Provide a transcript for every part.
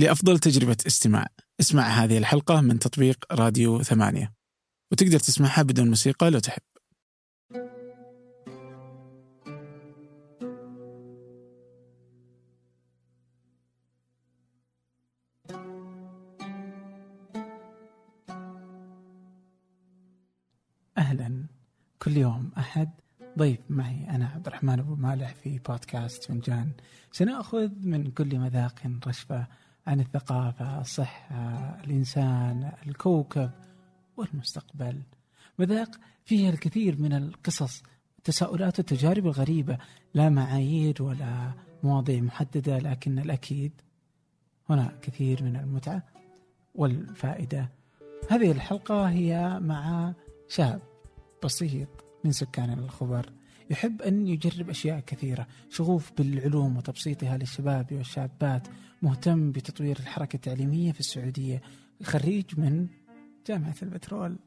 لأفضل تجربة استماع. اسمع هذه الحلقة من تطبيق راديو ثمانية. وتقدر تسمعها بدون موسيقى لو تحب. أهلا. كل يوم أحد. ضيف معي أنا عبد الرحمن أبو مالح في بودكاست فنجان. سنأخذ من كل مذاق رشفة. عن الثقافة الصحة الإنسان الكوكب والمستقبل. مذاق فيها الكثير من القصص التساؤلات والتجارب الغريبة لا معايير ولا مواضيع محددة لكن الأكيد هنا كثير من المتعة والفائدة. هذه الحلقة هي مع شاب بسيط من سكان الخبر. يحب أن يجرب أشياء كثيرة شغوف بالعلوم وتبسيطها للشباب والشابات مهتم بتطوير الحركة التعليمية في السعودية خريج من جامعة البترول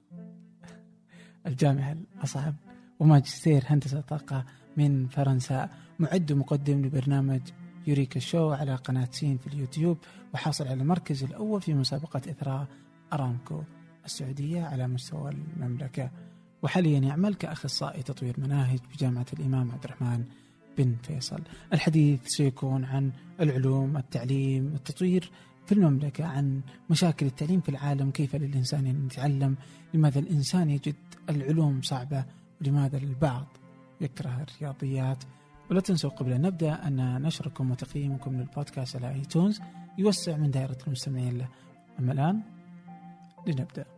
الجامعة الأصعب وماجستير هندسة طاقة من فرنسا معد ومقدم لبرنامج يوريكا شو على قناة سين في اليوتيوب وحاصل على المركز الأول في مسابقة إثراء أرامكو السعودية على مستوى المملكة. وحاليا يعمل كأخصائي تطوير مناهج بجامعة الإمام عبد الرحمن بن فيصل. الحديث سيكون عن العلوم التعليم التطوير في المملكة عن مشاكل التعليم في العالم كيف للإنسان أن يتعلم لماذا الإنسان يجد العلوم صعبة ولماذا البعض يكره الرياضيات. ولا تنسوا قبل أن نبدأ أن نشركم وتقييمكم للبودكاست على ايتونز يوسع من دائرة المستمعين له. أما الآن لنبدأ.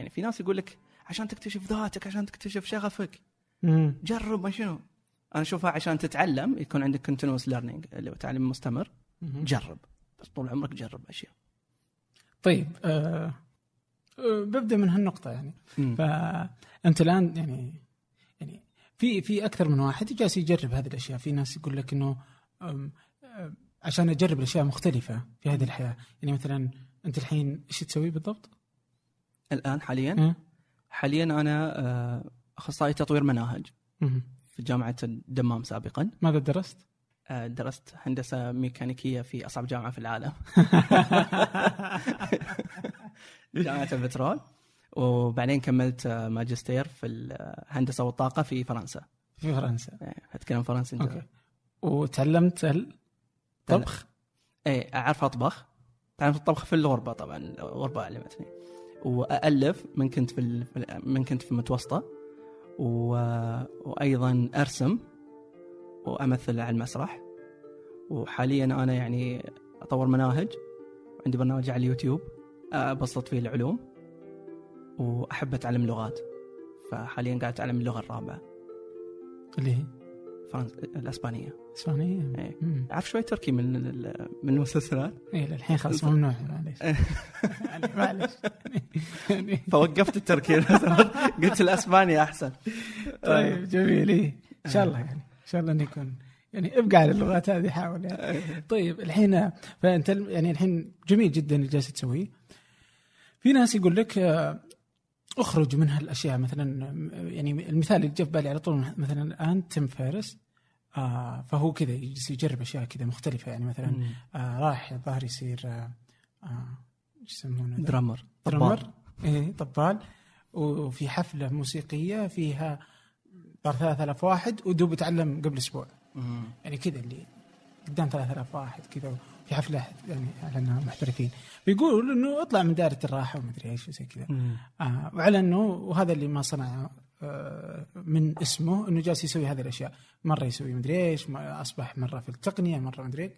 يعني في ناس يقول لك عشان تكتشف ذاتك عشان تكتشف شغفك. مم. جرب ما شنو؟ أنا أشوفها عشان تتعلم يكون عندك continuous learning اللي هو تعلم مستمر. مم. جرب. بس طول عمرك جرب أشياء. طيب آه آه، ببدأ من هالنقطة يعني. فأنت الآن يعني يعني في في أكثر من واحد جالس يجرب هذه الأشياء. في ناس يقول لك إنه أم، أم، عشان أجرب الأشياء مختلفة في هذه الحياة. يعني مثلا أنت الحين إيش تسوي بالضبط؟ الآن حاليا. ها؟ حاليا أنا آه، أخصائي تطوير مناهج مهم. في جامعة الدمام سابقا. ماذا درست؟ آه، درست هندسة ميكانيكية في أصعب جامعة في العالم. جامعة البترول. وبعدين كملت آه، ماجستير في الهندسة والطاقة في فرنسا. في فرنسا. يعني أتكلم فرنسي أنت. أوكي. وتعلمت الطبخ إيه أعرف أطبخ. تعرف الطبخ في الغربة طبعا. الغربة علمتني. والف من كنت في من كنت في المتوسطه و... وأيضا أرسم وأمثل على المسرح. وحاليا أنا يعني أطور مناهج عندي برنامج على اليوتيوب أبسط فيه العلوم وأحب أتعلم لغات. فحاليا قاعد أتعلم اللغة الرابعة. اللي هي؟ فرنس... الأسبانية. إسبانية؟ إيه. مم. أعرف شوي تركي من من المسلسلات. إيه الحين خلاص ممنوع معليش. يعني معليش. فوقفت التركي. قلت الأسباني أحسن. طيب جميل. إيه. إن شاء الله يعني إن شاء الله انه يكون يعني ابقى على اللغات هذه حاول يعني. طيب الحين فأنت يعني الحين جميل جدا اللي جالس تسويه. في ناس يقول لك آه، اخرج من هالأشياء مثلا آه، يعني المثال اللي جاء في بالي على طول مثلا الآن تيم فارس آه فهو كذا يجلس يجرب أشياء كذا مختلفة. يعني مثلا آه راح الظاهر يصير آه آه، يسمونه؟ درامر. درمر إيه طبال. وفي حفلة موسيقية فيها ظهر 3000 واحد ودوب تعلم قبل أسبوع. مم. يعني كذا اللي قدام 3000 واحد كذا في حفلة يعني على انها محترفين. بيقول إنه اطلع من دائرة الراحة ومدري إيش وزي كذا. آه وعلى إنه وهذا اللي ما صنع من اسمه إنه جالس يسوي هذه الأشياء مرة يسوي مدري إيش أصبح مرة في التقنية مرة مدري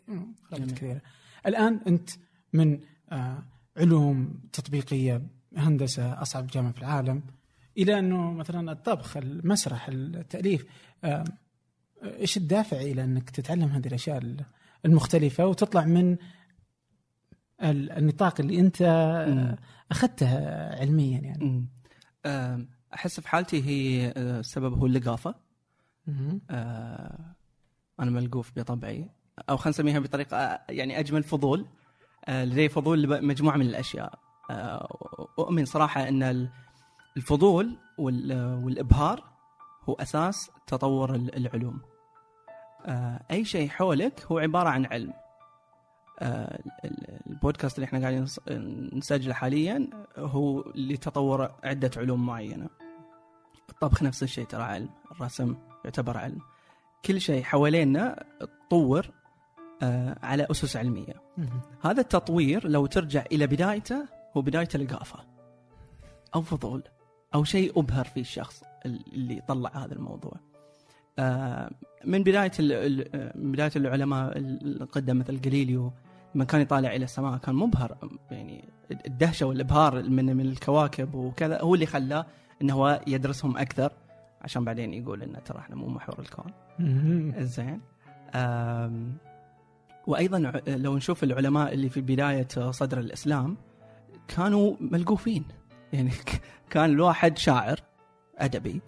جميل. كثيرة الآن أنت من آه علوم تطبيقية هندسة أصعب جامعة في العالم إلى إنه مثلا الطبخ المسرح التأليف آه إيش الدافع إلى إنك تتعلم هذه الأشياء المختلفة وتطلع من ال- النطاق اللي أنت مم. أخذته علميا يعني أحس في حالتي هي آه، السبب هو اللقافة. آه، أنا ملقوف بطبعي. أو خلينا نسميها بطريقة آه، يعني أجمل فضول آه، لدي فضول لمجموعه من الأشياء. آه، اؤمن صراحة أن ال- الفضول وال- والإبهار هو أساس تطور ال- العلوم. آه، أي شيء حولك هو عبارة عن علم. آه، ال- البودكاست اللي إحنا قاعدين نسجله حاليا هو لتطور عدة علوم معينة. الطبخ نفس الشيء ترى علم الرسم يعتبر علم كل شيء حوالينا تطور آه، على أسس علمية مهم. هذا التطوير لو ترجع إلى بدايته هو بداية القافة أو فضول أو شيء أبهر في الشخص اللي طلع هذا الموضوع. آه، من ال- من بداية العلماء القدم مثل جاليليو لما كان يطالع إلى السماء كان مبهر يعني الدهشة والإبهار من من الكواكب وكذا هو اللي خلاه انه هو يدرسهم أكثر عشان بعدين يقول انه ترى إحنا مو محور الكون. زين وأيضا لو نشوف العلماء اللي في بداية صدر الإسلام كانوا ملقوفين يعني كان الواحد شاعر أدبي.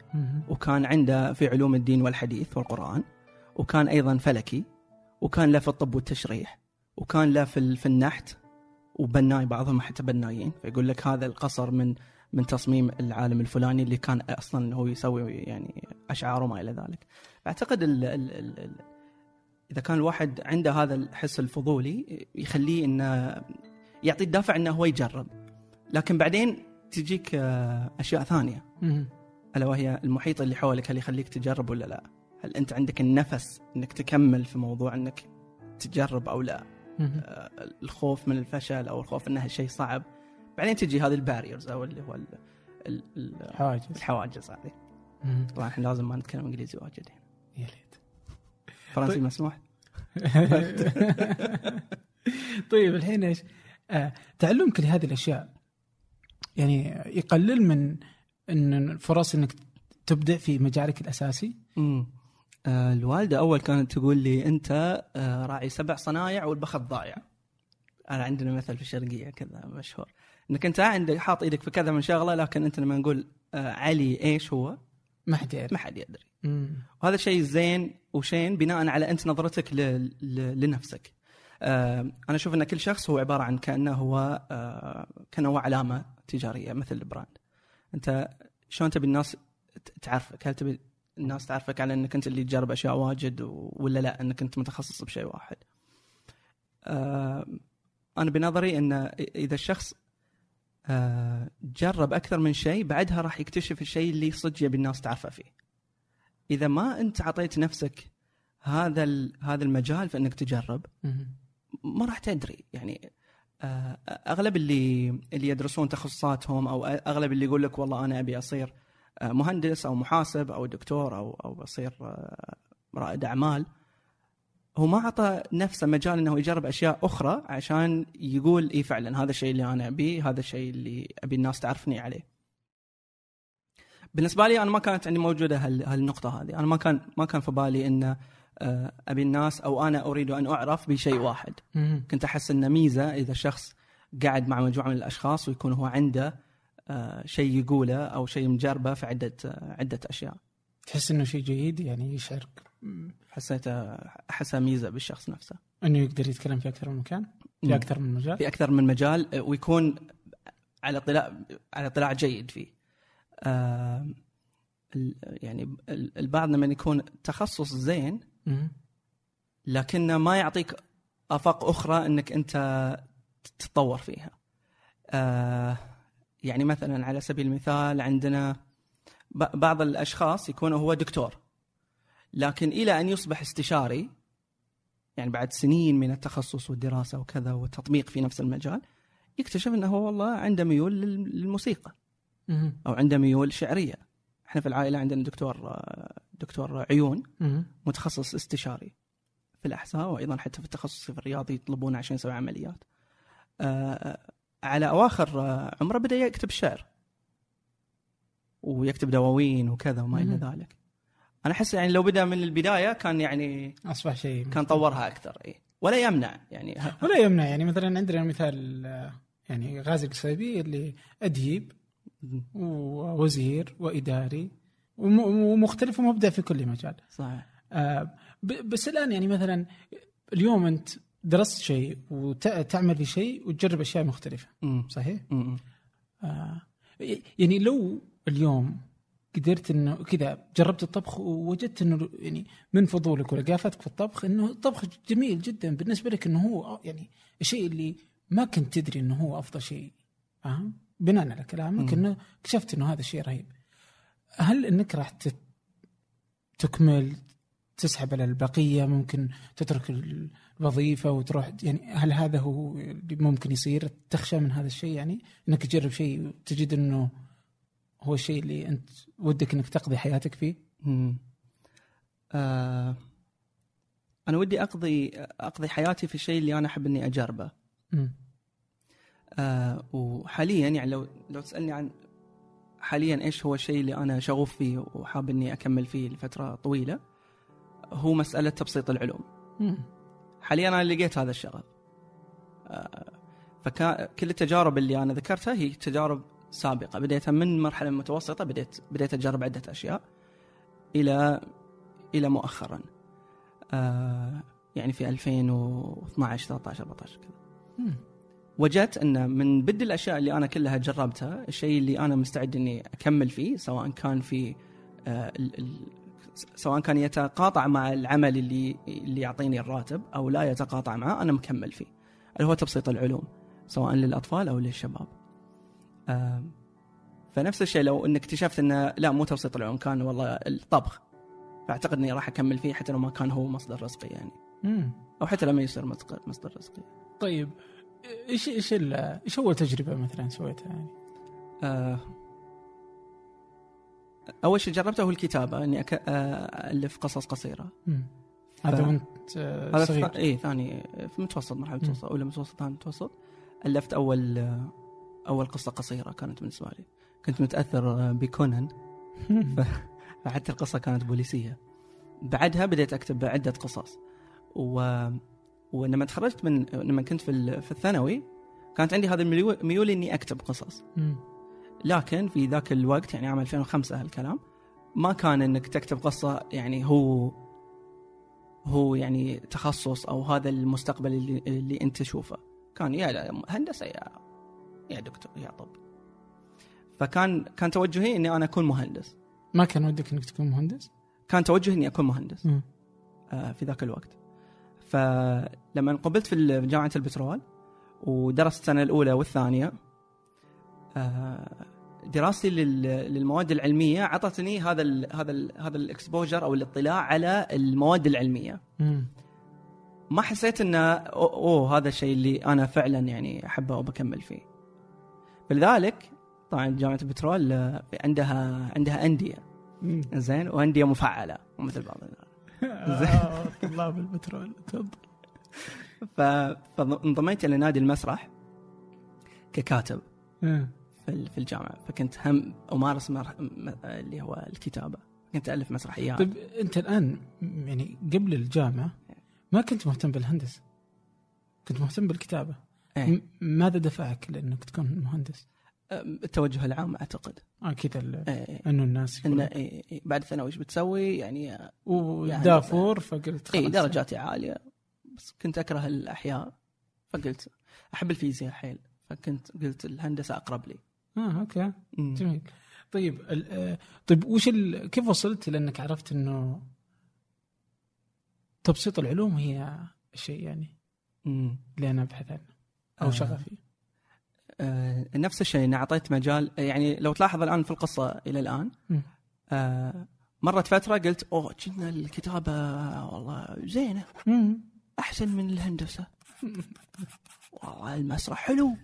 وكان عنده في علوم الدين والحديث والقرآن وكان أيضا فلكي وكان له في الطب والتشريح وكان له في النحت وبناي بعضهم حتى بنايين فيقول لك هذا القصر من من تصميم العالم الفلاني اللي كان أصلا هو يسوي يعني أشعار وما إلى ذلك. أعتقد ال ال ال ال إذا كان الواحد عنده هذا الحس الفضولي يخليه إنه يعطيه الدافع إنه هو يجرب. لكن بعدين تجيك آه، أشياء ثانية. ألا وهي المحيط اللي حولك هل يخليك تجرب ولا لا؟ هل أنت عندك النفس إنك تكمل في موضوع إنك تجرب أو لا؟ آه، الخوف من الفشل أو الخوف انها شيء صعب بعدين تجي هذه الباريرز أو اللي هو ال- ال- ال- حواجز. الحواجز هذه. طبعا إحنا لازم ما نتكلم إنجليزي واجد هنا يا ليت. فرنسي طيب. مسموح؟ طيب الحين إيش؟ آه تعلمك لهذه الأشياء. يعني يقلل من إن فرص إنك تبدع في مجالك الأساسي؟ امم آه، الوالدة أول كانت تقول لي أنت آه، راعي سبع صنايع والبخت ضايع. أنا عندنا مثل في الشرقية كذا مشهور إنك أنت عندك حاط إيدك في كذا من شغلة لكن أنت لما نقول آه، علي إيش هو ما حد يعرف ما حد يدري. وهذا شيء زين وشين بناء على أنت نظرتك ل... ل... لنفسك. آه أنا أشوف إن كل شخص هو عبارة عن كأنه هو آه كأنه هو علامة تجارية مثل البراند. أنت شلون تبي الناس تعرفك؟ هل تبي الناس تعرفك على إنك أنت اللي تجرب أشياء واجد. ولا لا إنك أنت متخصص بشيء واحد؟ آه أنا بنظري إن إذا الشخص آه جرب أكثر من شيء بعدها راح يكتشف الشيء اللي صدق يبي الناس تعرفه فيه. إذا ما أنت أعطيت نفسك هذا هذا المجال في إنك تجرب. ما راح تدري يعني آه، أغلب اللي اللي يدرسون تخصصاتهم أو أغلب اللي يقول لك والله أنا أبي أصير آه، مهندس أو محاسب أو دكتور أو أو أصير رائد أعمال هو ما أعطى نفسه مجال إنه يجرب أشياء أخرى عشان يقول اي فعلا هذا الشيء اللي أنا أبيه هذا الشيء اللي أبي الناس تعرفني عليه. بالنسبة لي أنا ما كانت عندي موجودة هال- هالنقطة هذه، أنا ما كان ما كان في بالي إن آه، أبي الناس أو أنا أريد أن أعرف بشيء واحد. كنت أحس انه ميزة إذا شخص قاعد مع مجموعة من الأشخاص ويكون هو عنده آه، شيء يقوله أو شيء مجربه في عدة آه، عدة أشياء. تحس إنه شيء جيد يعني يشعرك مم. حسيت أحسها ميزة بالشخص نفسه. أنه يقدر يتكلم في أكثر من مكان في. أكثر من مجال في أكثر من مجال ويكون على اطلاع على اطلاع جيد فيه. آه، يعني ال- البعض لما يكون تخصص زين. لكنه ما يعطيك آفاق أخرى إنك أنت تتطور فيها. آه يعني مثلا على سبيل المثال عندنا بعض الأشخاص يكون هو دكتور لكن إلى أن يصبح استشاري يعني بعد سنين من التخصص والدراسة وكذا والتطبيق في نفس المجال يكتشف إنه هو والله عنده ميول لل- للموسيقى. أو عنده ميول شعرية. إحنا في العائلة عندنا دكتور دكتور عيون. متخصص استشاري في الأحصاء وأيضا حتى في التخصص في الرياض يطلبونه عشان يسوي عمليات. آه على أواخر عمره بدأ يكتب شعر. ويكتب دواوين وكذا وما إلى. ذلك. أنا أحس يعني لو بدأ من البداية كان يعني أصبح شيء كان طورها أكثر إي. ولا يمنع يعني. ولا يمنع يعني. مثلا عندنا مثال يعني غازي القصيبي اللي أديب ووزير وإداري وم- ومختلف ومبدع في كل مجال. صحيح. آه، بس الآن يعني مثلا اليوم أنت درست شيء وتعمل في شيء وتجرب أشياء مختلفة. صحيح؟ آه، يعني لو اليوم قدرت إنه كذا جربت الطبخ ووجدت إنه يعني من فضولك ولقافتك في الطبخ إنه الطبخ جميل جدا بالنسبة لك إنه هو يعني الشيء اللي ما كنت تدري إنه هو أفضل شيء فاهم؟ بناء على كلامك إنه اكتشفت إنه هذا الشيء رهيب. هل إنك راح تكمل تسحب على البقية ممكن تترك الوظيفة وتروح يعني هل هذا هو اللي ممكن يصير تخشى من هذا الشيء يعني إنك تجرب شيء وتجد إنه هو الشيء اللي أنت ودك إنك تقضي حياتك فيه؟ مم. آه أنا ودي أقضي أقضي حياتي في الشيء اللي أنا أحب إني أجربه مم. آه وحاليا يعني لو لو تسألني عن حاليا إيش هو الشيء اللي أنا شغوف فيه وحاب إني أكمل فيه لفترة طويلة هو مسألة تبسيط العلوم مم. حاليا أنا لقيت هذا الشغف آه، فكان كل التجارب اللي أنا ذكرتها هي تجارب سابقة. بديتها من مرحلة متوسطة بديت بديت أجرب عدة أشياء إلى إلى مؤخرا. آه، يعني في 2012 13 14 كذا. وجدت أن من بد الأشياء اللي أنا كلها جربتها الشيء اللي أنا مستعد إني أكمل فيه سواء كان في آه، ال- ال- سواء كان يتقاطع مع العمل اللي اللي يعطيني الراتب أو لا يتقاطع معه أنا مكمل فيه. اللي هو تبسيط العلوم سواء للأطفال أو للشباب. فنفس الشيء لو إنك اكتشفت إنه لا مو تبسيط العلوم كان والله الطبخ فأعتقد إني راح أكمل فيه حتى لو ما كان هو مصدر رزقي يعني مم. أو حتى لما يصير مصدر مصدر رزقي طيب إيش إيش إيش اول تجربة مثلا سويتها يعني؟ آه، أول شيء جربته هو الكتابة إني أك... آه، ألف قصص قصيرة مم. هذا وأنت آه، هذا صغير. اي ثاني في متوسط مرحلة متوسط اولى متوسط ثاني متوسط ألفت أول آه، أول قصة قصيرة كانت بالنسبة لي. كنت متأثر بكونان. فحتى القصة كانت بوليسية. بعدها بديت أكتب عدة قصص. و... ولما تخرجت من لما كنت في ال- في الثانوي كانت عندي هذا الميول ميول إني أكتب قصص. لكن في ذاك الوقت يعني عام 2005 هالكلام ما كان إنك تكتب قصة يعني هو هو يعني تخصص أو هذا المستقبل اللي, اللي أنت تشوفه. كان يا هندسة يا يا دكتور يا طب فكان كان توجهي إني أنا أكون مهندس ما كان ودك إنك تكون مهندس؟ كان توجهي إني أكون مهندس. آه، في ذاك الوقت فلما قبلت في جامعة البترول ودرست السنة الأولى والثانية آه، دراستي لل- للمواد العلمية عطتني هذا ال هذا ال هذا الإكسبوجر أو الاطلاع على المواد العلمية مم. ما حسيت إنه أوه, أوه هذا الشيء اللي أنا فعلا يعني أحبه وبكمل فيه. فلذلك طبعا جامعة البترول آه، عندها عندها أندية. زين؟ وأندية مفعلة مثل بعض. الناس. آه، طلاب البترول تفضل. فانضميت إلى نادي المسرح ككاتب آه. في ال- في الجامعة. فكنت هم امارس مر... اللي هو الكتابة. كنت ألف مسرحيات. طيب أنت الآن يعني قبل الجامعة ما كنت مهتم بالهندسة. كنت مهتم بالكتابة. إيه. ماذا دفعك لأنك تكون مهندس؟ التوجه العام أعتقد آه كذا إيه. إنه الناس يقولون. إيه إيه بعد الثانوي إيش بتسوي يعني ودافور فقلت اي خلاص درجاتي عالية بس كنت أكره الأحياء فقلت أحب الفيزياء حيل فكنت قلت الهندسة أقرب لي آه أوكي مم. جميل طيب آه، طيب وش ال... كيف وصلت لأنك عرفت إنه تبسيط العلوم هي الشيء يعني. اللي أنا أبحث عنه أو آه. شغفي آه نفس الشيء إني أعطيت مجال يعني لو تلاحظ الآن في القصة إلى الآن. آه مرت فترة قلت أوه كنا الكتابة والله زينة. أحسن من الهندسة والله المسرح حلو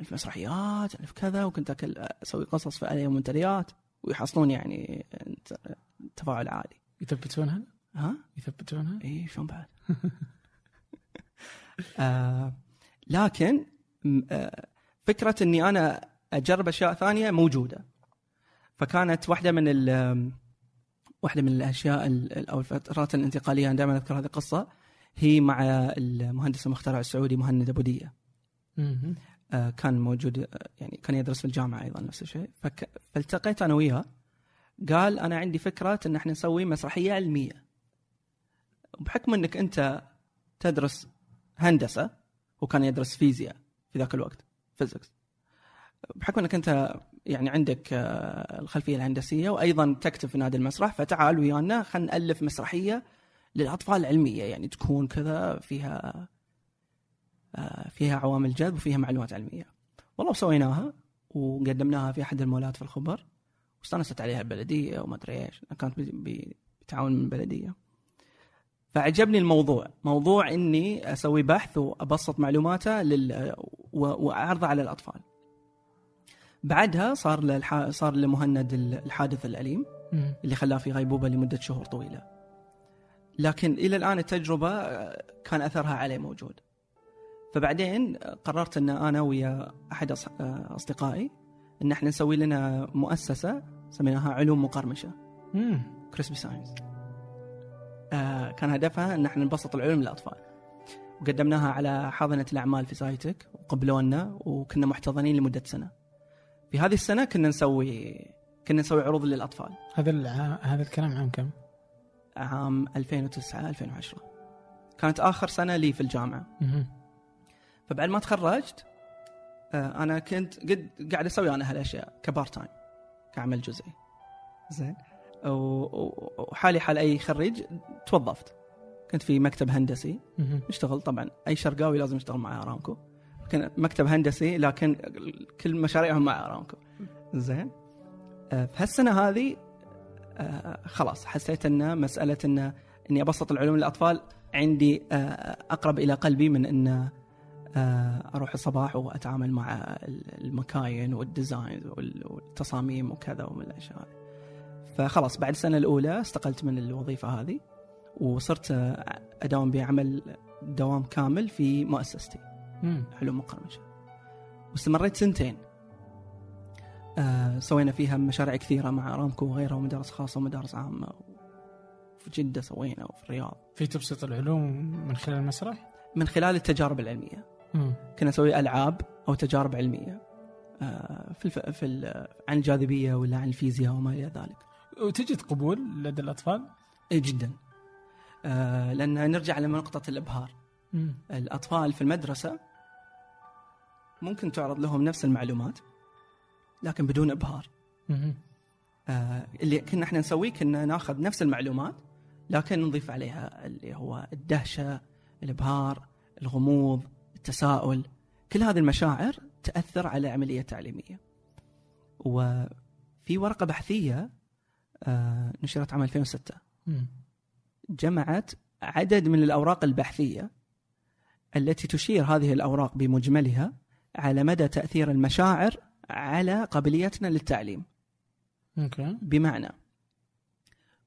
الف مسرحيات ألف كذا وكنت أكل أسوي قصص فعليه ومنتديات ويحصلون يعني ت- تفاعل عالي يثبتونها؟ ها يثبتونها؟ اي شلون بعد آه لكن آه فكرة إني أنا أجرب أشياء ثانية موجودة فكانت واحدة من ال واحدة من الأشياء ال- أو الفترات الانتقالية أنا دائما أذكر هذه القصة هي مع المهندس المخترع السعودي مهند ابو ديه. آه، كان موجود آه، يعني كان يدرس في الجامعة أيضا نفس الشيء. فالتقيت أنا وياه قال أنا عندي فكرة إن إحنا نسوي مسرحية علمية بحكم إنك أنت تدرس هندسة وكان يدرس فيزياء في ذاك الوقت فيزكس بحكم إنك أنت يعني عندك آه، الخلفية الهندسية وأيضا تكتب في نادي المسرح فتعال ويانا خلينا نألف مسرحية للأطفال العلمية يعني تكون كذا فيها آه، فيها عوامل جذب وفيها معلومات علمية. والله وسويناها وقدمناها في أحد المولات في الخبر واستانست عليها البلدية وما أدري إيش كانت بتعاون من البلدية. فعجبني الموضوع، موضوع إني أسوي بحث وأبسط معلوماته لل و- وأعرضه على الأطفال. بعدها صار للح... صار لمهند الحادث الأليم. اللي خلاه في غيبوبة لمدة شهور طويلة. لكن إلى الآن التجربة كان أثرها عليه موجود. فبعدين قررت إن أنا ويا أحد أصدقائي إن إحنا نسوي لنا مؤسسة سميناها علوم مقرمشة. crispy science. آه كان هدفها إن إحنا نبسط العلوم للأطفال. وقدمناها على حاضنة الأعمال في سايتك وقبلونا وكنا محتضنين لمدة سنة. في هذه السنة كنا نسوي كنا نسوي عروض للأطفال. هذا الع... هذا الكلام عام كم؟ عام 2009 2010 كانت آخر سنة لي في الجامعة. فبعد ما تخرجت آه، أنا كنت قد قاعد أسوي أنا هالأشياء كبار تايم كعمل جزئي زين وحالي حال أي خريج توظفت. كنت في مكتب هندسي. مم. نشتغل طبعا أي شرقاوي لازم يشتغل مع ارامكو كان مكتب هندسي لكن كل مشاريعهم مع ارامكو زين. آه، في هالسنه هذه آه، خلاص حسيت إن مسألة ان إني أبسط العلوم للأطفال عندي آه، أقرب إلى قلبي من إن أروح الصباح وأتعامل مع المكاين والديزاين وال- والتصاميم وكذا ومن الأشياء هذه. فخلاص بعد السنة الأولى استقلت من الوظيفة هذه وصرت أداوم بعمل دوام كامل في مؤسستي مم. علوم مقرمشة واستمريت سنتين آه سوينا فيها مشاريع كثيرة مع ارامكو وغيرها ومدارس خاصة ومدارس عامة في جدة سوينا وفي الرياض في تبسيط العلوم من خلال المسرح؟ من خلال التجارب العلمية مم. كنا نسوي ألعاب أو تجارب علمية آه في الف... في ال... عن الجاذبية ولا عن الفيزياء وما إلى ذلك وتجد قبول لدى الأطفال؟ اي جدا آه لأن نرجع لنقطه الإبهار مم. الأطفال في المدرسة ممكن تعرض لهم نفس المعلومات لكن بدون إبهار مم. آه اللي كنا إحنا نسويه كنا ناخذ نفس المعلومات لكن نضيف عليها اللي هو الدهشة الإبهار الغموض التساؤل كل هذه المشاعر تأثر على العملية التعليمية وفي ورقة بحثية آه نشرت عام 2006 مم. جمعت عدد من الأوراق البحثية التي تشير هذه الأوراق بمجملها على مدى تأثير المشاعر على قابليتنا للتعليم. okay. بمعنى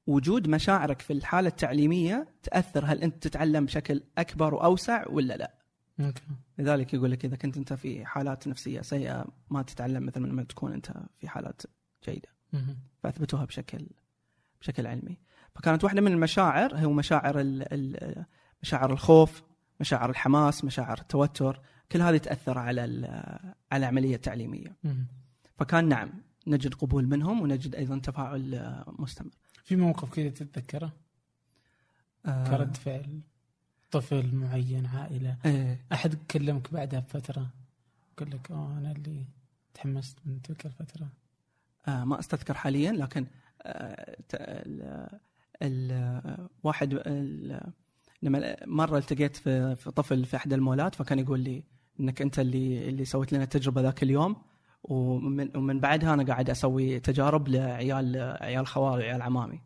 وجود مشاعرك في الحالة التعليمية تأثر هل أنت تتعلم بشكل أكبر وأوسع ولا لا. okay. لذلك يقول لك إذا كنت أنت في حالات نفسية سيئة ما تتعلم مثل ما تكون أنت في حالات جيدة. فأثبتوها بشكل بشكل علمي. فكانت واحدة من المشاعر هو مشاعر مشاعر الخوف مشاعر الحماس مشاعر التوتر كل هذه تأثر على على العملية التعليمية. فكان نعم نجد قبول منهم ونجد أيضا تفاعل آه، مستمر. في موقف كذا تتذكره؟ آه، كرد فعل طفل معين عائلة. إيه، أحد كلمك بعدها بفترة؟ قال لك أوه أنا اللي تحمست من تلك الفترة. ما أستذكر حاليا لكن آه، ت- ال- ال- واحد ال- لما مرة التقيت في طفل في إحدى المولات فكان يقول لي إنك أنت اللي اللي سويت لنا التجربة ذاك اليوم ومن ومن بعدها أنا قاعد أسوي تجارب لعيال عيال خوالي وعيال عمامي.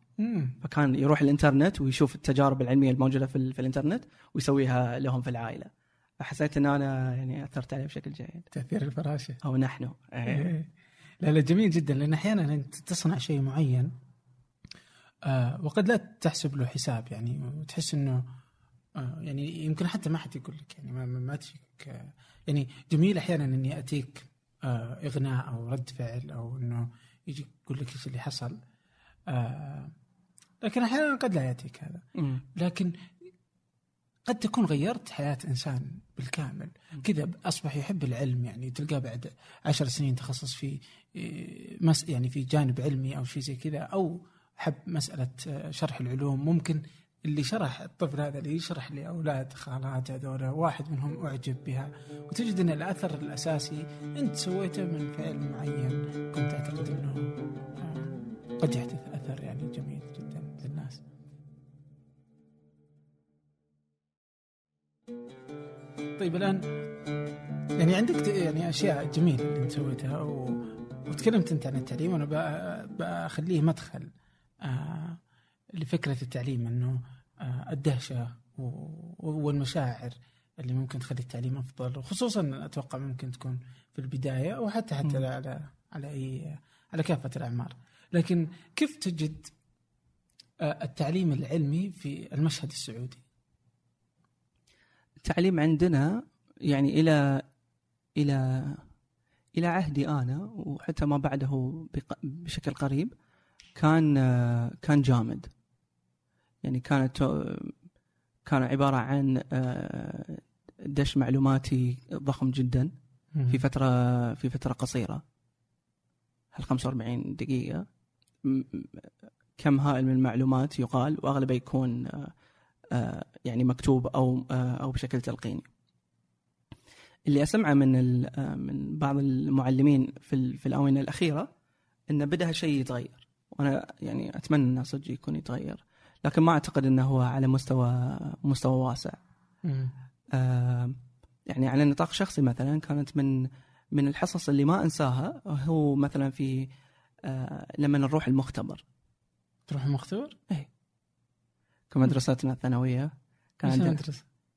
فكان يروح الإنترنت ويشوف التجارب العلمية الموجودة في, في الإنترنت ويسويها لهم في العائلة. فحسيت إن أنا يعني أثرت عليه بشكل جيد. تأثير الفراشة. أو نحن. إيه. لا لا جميل جدا لأن أحيانا انت تصنع شيء معين آه وقد لا تحسب له حساب يعني وتحس إنه آه يعني يمكن حتى ما حد يقول لك يعني ما, ما تجيك آه يعني جميل أحيانا إني اتيك آه إغناء أو رد فعل أو إنه يجي يقول لك إيش اللي حصل آه لكن أحيانا قد لا يأتيك هذا. لكن قد تكون غيرت حياة إنسان بالكامل. كذا أصبح يحب العلم يعني تلقاه بعد عشر سنين تخصص في مس يعني في جانب علمي أو شيء زي كذا أو حب مسألة آه، شرح العلوم. ممكن اللي شرح الطفل هذا اللي يشرح لأولاد خالات هذول واحد منهم أعجب بها. وتجد أن الأثر الأساسي أنت سويته من فعل معين كنت اعتقد أنه آه، قد يحدث أثر يعني جميل. طيب الآن يعني عندك يعني أشياء جميلة اللي أنت سويتها و... وتكلمت أنت عن التعليم وأنا بخليه مدخل آه لفكرة التعليم إنه آه الدهشة والمشاعر اللي ممكن تخلي التعليم أفضل وخصوصا أتوقع ممكن تكون في البداية أو حتى م. على على اي على كافة الأعمار لكن كيف تجد آه التعليم العلمي في المشهد السعودي؟ التعليم عندنا يعني إلى إلى إلى عهدي أنا وحتى ما بعده بشكل قريب كان كان جامد. يعني كانت كان عبارة عن دش معلوماتي ضخم جدا في فترة في فترة قصيرة. هال 45 دقيقة كم هائل من المعلومات يقال وأغلبه يكون يعني مكتوب أو أو بشكل تلقيني اللي أسمعه من من بعض المعلمين في في الآونة الأخيرة إنه بدأ هالشيء يتغير وأنا يعني أتمنى إنه صدق يكون يتغير لكن ما أعتقد إنه هو على مستوى مستوى واسع. آه يعني على نطاق شخصي مثلا كانت من من الحصص اللي ما أنساها هو مثلا في آه لما نروح المختبر. تروح المختبر؟ اي كمدرستنا الثانوية كان عندنا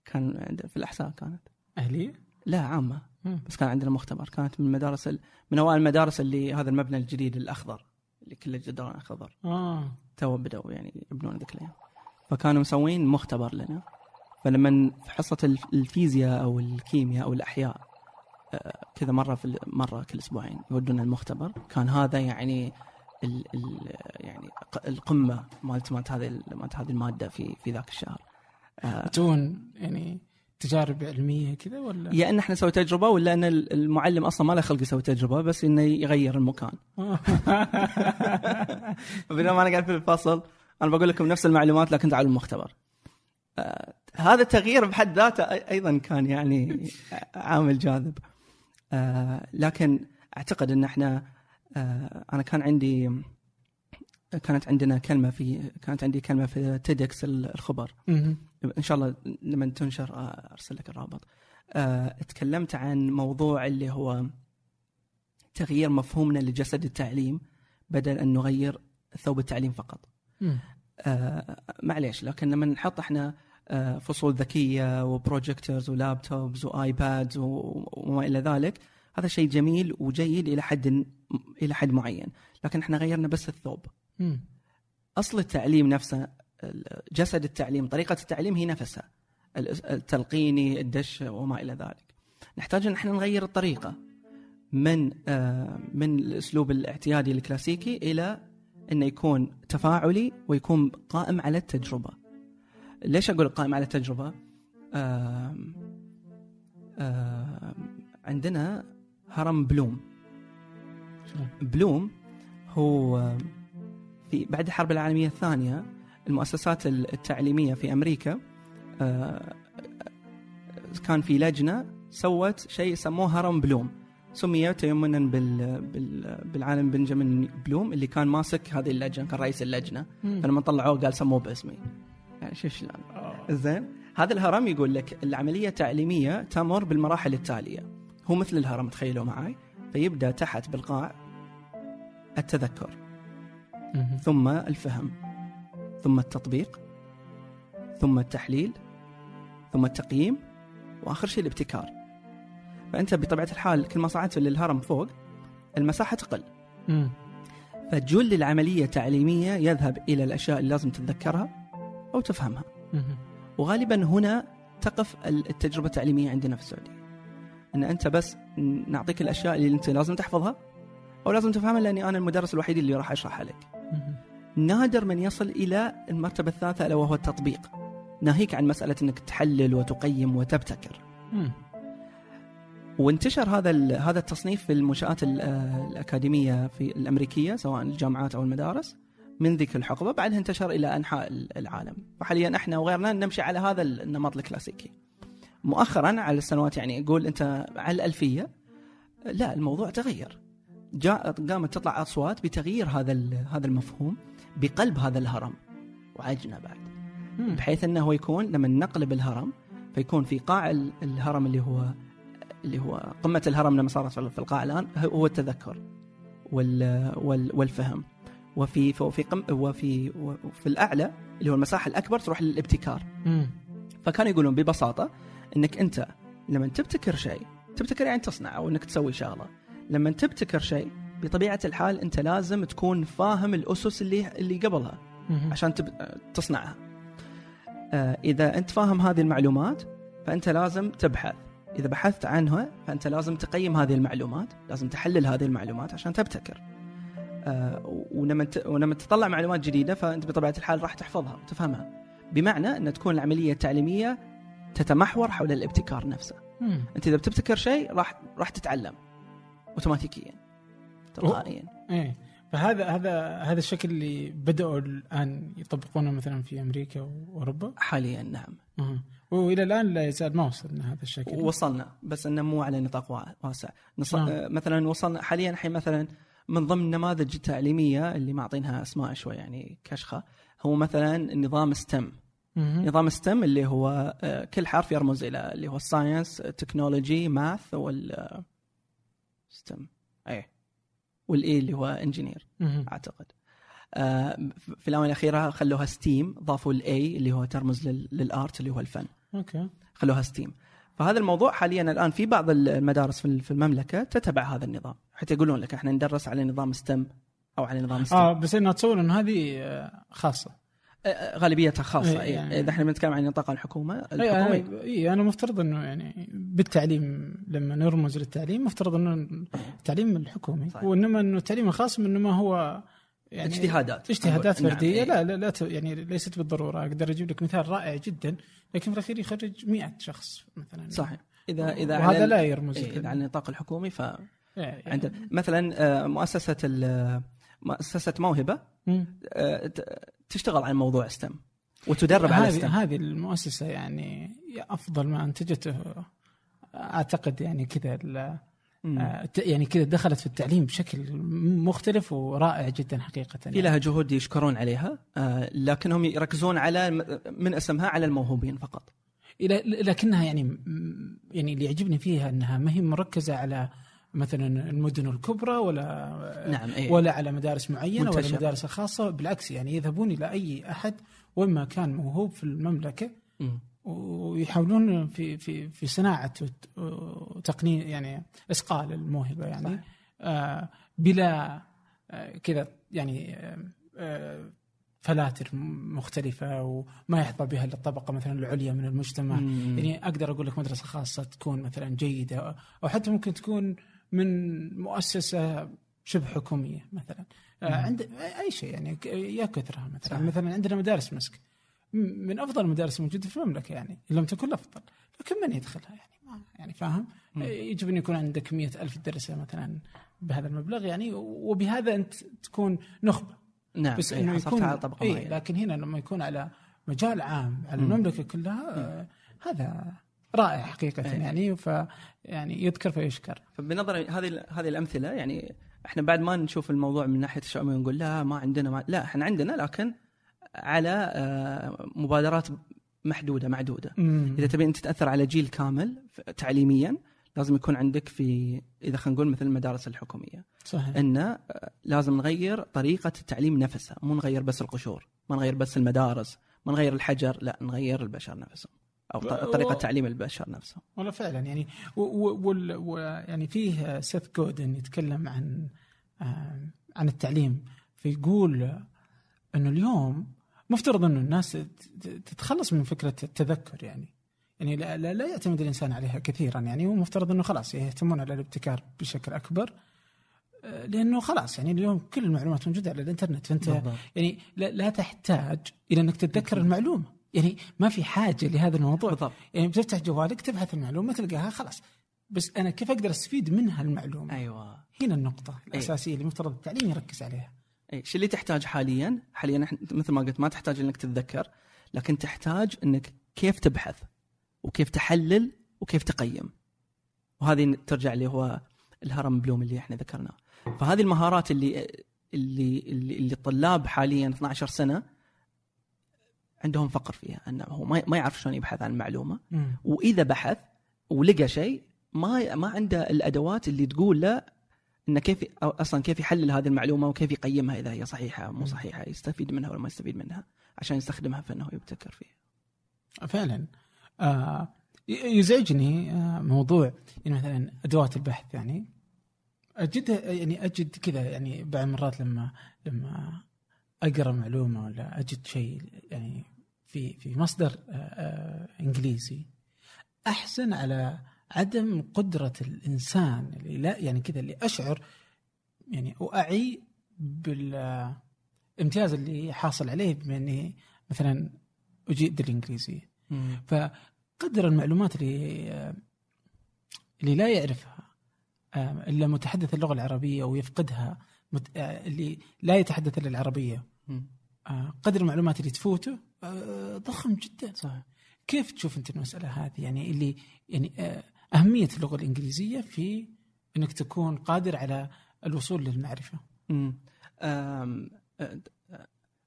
كان في الاحساء كانت. أهلية؟ لا عامة. مم. بس كان عندنا مختبر. كانت من المدارس ال... من أوائل المدارس اللي هذا المبنى الجديد الأخضر اللي كله جدران أخضر. آه. تو بدأوا يعني يبنون ذيك الأيام. فكانوا مسوين مختبر لنا. فلما في حصة الفيزياء أو الكيمياء أو الأحياء آه، كذا مرة في مرة كل أسبوعين يودونا المختبر. كان هذا يعني ال ال يعني القمة مالت مالت هذه مالت هذه المادة في في ذاك الشهر. آه تون يعني تجارب علمية كذا ولا؟ يا إن إحنا نسوي تجربة ولا إن المعلم أصلا ما له خلق يسوي تجربة بس إنه يغير المكان. بينما أنا قاعد في الفصل أنا بقول لكم نفس المعلومات لكن تعالوا المختبر. آه هذا التغيير بحد ذاته أيضا كان يعني عامل جاذب. آه لكن أعتقد إن إحنا آه أنا كان عندي كانت عندنا كلمة في كانت عندي كلمة في تيدكس الخبر. إن شاء الله لما تنشر آه، أرسل لك الرابط. أه تكلمت عن موضوع اللي هو تغيير مفهومنا لجسد التعليم بدل أن نغير ثوب التعليم فقط. أه معليش لكن لما نحط إحنا أه فصول ذكية وبروجيكتورز ولابتوبز وآيبادز وما إلى ذلك هذا شيء جميل وجيد إلى حد إلى حد معين. لكن إحنا غيرنا بس الثوب. أصل التعليم نفسه جسد التعليم طريقة التعليم هي نفسها. التلقيني الدش وما إلى ذلك. نحتاج إن إحنا نغير الطريقة من آه، من الأسلوب الاعتيادي الكلاسيكي إلى انه يكون تفاعلي ويكون قائم على التجربة. ليش أقول قائم على التجربة؟ عندنا هرم بلوم. بلوم هو في بعد الحرب العالمية الثانية المؤسسات التعليمية في أمريكا آه، كان في لجنة سوت شيء سموه هرم بلوم. سمي تيمنا بال... بال... بالعالم بنجامين بلوم اللي كان ماسك هذه اللجنة كان رئيس اللجنة. فلما طلعوه قال سموه باسمي. يعني شوف شلون؟ زين؟ هذا الهرم يقول لك العملية التعليمية تمر بالمراحل التالية. هو مثل الهرم تخيلوا معي فيبدأ تحت بالقاع التذكر. ثم الفهم ثم التطبيق ثم التحليل ثم التقييم وآخر شيء الابتكار. فأنت بطبيعة الحال كل ما صعدت للهرم فوق المساحة تقل. فجل العملية التعليميه يذهب إلى الأشياء اللي لازم تتذكرها أو تفهمها. وغالبا هنا تقف التجربة التعليمية عندنا في السعودية. إن أنت بس نعطيك الأشياء اللي أنت لازم تحفظها أو لازم تفهمها لأني أنا المدرس الوحيد اللي راح أشرحها لك. نادر من يصل إلى المرتبة الثالثة ألا وهو التطبيق. ناهيك عن مسألة إنك تحلل وتقيم وتبتكر. وانتشر هذا هذا التصنيف في المنشآت الأكاديمية في الأمريكية سواء الجامعات أو المدارس من ذيك الحقبة. بعدها انتشر إلى أنحاء العالم. فحاليا إحنا وغيرنا نمشي على هذا النمط الكلاسيكي. مؤخرا على السنوات يعني يقول أنت على الألفية لا الموضوع تغير. جاء قامت تطلع أصوات بتغيير هذا هذا المفهوم بقلب هذا الهرم وعجنة بعد مم. بحيث إنه هو يكون لما نقلب الهرم فيكون في قاع ال- الهرم اللي هو اللي هو قمة الهرم لما صارت في القاع الآن هو التذكر وال وال والفهم وفي وفي قم وفي وفي الأعلى اللي هو المساحة الأكبر تروح للابتكار مم. فكانوا يقولون ببساطة إنك أنت لما تبتكر شيء تبتكر يعني تصنع أو إنك تسوي شغلة لما تبتكر شيء بطبيعة الحال انت لازم تكون فاهم الأسس اللي اللي قبلها. عشان تب... تصنعها. آه، إذا انت فاهم هذه المعلومات فأنت لازم تبحث. إذا بحثت عنها فأنت لازم تقيم هذه المعلومات لازم تحلل هذه المعلومات عشان تبتكر. آه، ولما ت... ولما تطلع معلومات جديدة فأنت بطبيعة الحال راح تحفظها وتفهمها بمعنى أن تكون العملية التعليمية تتمحور حول الابتكار نفسه. أنت إذا بتبتكر شيء راح راح تتعلم. اوتوماتيكيا تلقائيا. إيه. فهذا هذا هذا الشكل اللي بدأوا الآن يطبقونه مثلا في أمريكا وأوروبا؟ حاليا نعم. أها. وإلى الآن لا يزال ما وصلنا هذا الشكل. وصلنا بس إنه مو على نطاق وا- واسع. نص... نعم. آه، مثلا وصلنا حاليا الحين مثلا من ضمن النماذج التعليميه اللي معطينها أسماء شوي يعني كشخة هو مثلا نظام STEM. نظام STEM اللي هو آه، كل حرف يرمز إلى اللي هو ال science technology math وال STEM E وال E اللي هو engineer. أعتقد. آه، في الآونة الأخيرة خلوها STEAM ضافوا ال A اللي هو ترمز لل- لل art اللي هو الفن. okay. خلوها STEAM فهذا الموضوع حاليا الآن في بعض المدارس في المملكة تتبع هذا النظام. حتى يقولون لك إحنا ندرس على نظام STEM أو على نظام STEAM آه بس أنا اتصور إنه هذه آه، خاصة. غالبيتها خاصة إيه، إيه. يعني- إذا إحنا بنتكلم عن نطاق الحكومة اي الحكومي. اي أنا مفترض إنه يعني بالتعليم لما نرمز للتعليم مفترض إنه التعليم الحكومي. صحيح. وإنما إنه التعليم الخاص إنما هو يعني اجتهادات. اجتهادات نعم، فردية. إيه. لا لا, لا ت- يعني ليست بالضرورة. أقدر أجيب لك مثال رائع جدا لكن في الأخير يخرج 100 شخص مثلا. صحيح. إذا إذا وهذا لا يرمز إيه، إذا على النطاق الحكومي ف إيه، يعني- عند مثلا آه، مؤسسة ال- مؤسسة موهبة. آه، تشتغل على موضوع ستم وتدرب على هذه ستم هذه المؤسسة يعني أفضل ما انتجته أعتقد يعني كذا. آه، يعني كذا دخلت في التعليم بشكل مختلف ورائع جدا حقيقة في يعني. لها جهود يشكرون عليها آه، لكنهم يركزون على من أسمها على الموهوبين فقط لكنها يعني يعني اللي يعجبني فيها أنها ما هي مركزة على مثلا المدن الكبرى ولا نعم إيه. ولا على مدارس معينة ولا منتشرة. المدارس الخاصه بالعكس يعني يذهبون إلى أي أحد وين ما كان موهوب في المملكة مم. ويحاولون في في في صناعة وت- وتقنين يعني اصقال الموهبة يعني. آه بلا آه كذا يعني آه آه فلاتر مختلفة وما يحظى بها إلا الطبقة مثلا العليا من المجتمع مم. يعني أقدر أقول لك مدرسة خاصة تكون مثلا جيدة أو حتى ممكن تكون من مؤسسة شبه حكومية مثلا. آه عند أي شيء يعني يا كثرها مثلا. صحيح. مثلا عندنا مدارس مسك. من أفضل المدارس الموجودة في المملكة يعني إن لم تكن الافضل لكن من يدخلها يعني؟ ما يعني فاهم؟ مم. يجب أن يكون عندك مئة ألف درسة مثلا بهذا المبلغ يعني وبهذا أنت تكون نخبة. نعم بس إيه، إنه يكون على طبقة إيه لكن هنا لما يكون على مجال عام على مم. المملكة كلها آه هذا رائع حقيقة إيه. يعني ف يعني يذكر فيشكر. فبنظري هذه هذه الأمثلة يعني إحنا بعد ما نشوف الموضوع من ناحية الشؤميه ونقول لا ما عندنا ما لا إحنا عندنا لكن على آه، مبادرات محدودة معدودة. مم. إذا تبي أنت تأثر على جيل كامل تعليميا لازم يكون عندك في إذا خلينا نقول مثل المدارس الحكومية. صحيح. إن آه، لازم نغير طريقة التعليم نفسها مو نغير بس القشور ما نغير بس المدارس ما نغير الحجر لا نغير البشر نفسهم. أو طريقة تعليم البشر نفسهم والله فعلا يعني و و و يعني فيه سيث جودن يتكلم عن آه، عن التعليم فيقول إنه اليوم مفترض إنه الناس تت- تتخلص من فكرة التذكر يعني. يعني لا, لا, لا يعتمد الإنسان عليها كثيرا يعني هو مفترض إنه خلاص يهتمون على الابتكار بشكل أكبر آه، لأنه خلاص يعني اليوم كل المعلومات موجودة على الإنترنت فأنت بالضبط. يعني لا, لا تحتاج إلى إنك تتذكر المعلومة. يعني ما في حاجة لهذا الموضوع. بالضبط. يعني بتفتح جوالك تبحث المعلومة تلقاها خلاص. بس أنا كيف أقدر أستفيد منها المعلومة؟ أيوه. هنا النقطة الأساسية اللي مفترض التعليم يركز عليها. اي شو اللي تحتاج حاليا؟ حاليا مثل ما قلت ما تحتاج إنك تتذكر لكن تحتاج إنك كيف تبحث وكيف تحلل وكيف تقيم. وهذه ترجع اللي هو الهرم بلوم اللي إحنا ذكرناه. فهذه المهارات اللي اللي اللي, اللي الطلاب حاليا 12 سنة عندهم فقر فيها انه هو ما يعرف شلون يبحث عن معلومه. وإذا بحث ولقى شيء ما ما عنده الأدوات اللي تقول له إنه كيف أو أصلا كيف يحلل هذه المعلومة وكيف يقيمها إذا هي صحيحة أو مو صحيحة يستفيد منها ولا ما يستفيد منها عشان يستخدمها في إنه يبتكر فيها. فعلا آه يزعجني آه موضوع يعني مثلا أدوات البحث يعني اجدها يعني أجد كذا يعني بعض المرات لما لما أقرأ معلومة ولا أجد شيء يعني في في مصدر آه آه إنجليزي. احزن على عدم قدرة الإنسان اللي لا يعني كذا اللي أشعر يعني واعي بالامتياز اللي حاصل عليه بما اني مثلا أجيد الإنجليزية. فقدر المعلومات اللي اللي لا يعرفها آه، إلا متحدث اللغة العربية ويفقدها آه، اللي لا يتحدث إلا العربية. آه، قدر المعلومات اللي تفوته آه، ضخم جدا. صحيح. كيف تشوف أنت المسألة هذه؟ يعني اللي يعني آه، أهمية اللغة الإنجليزية في أنك تكون قادر على الوصول للمعرفة. مم. أم، أ-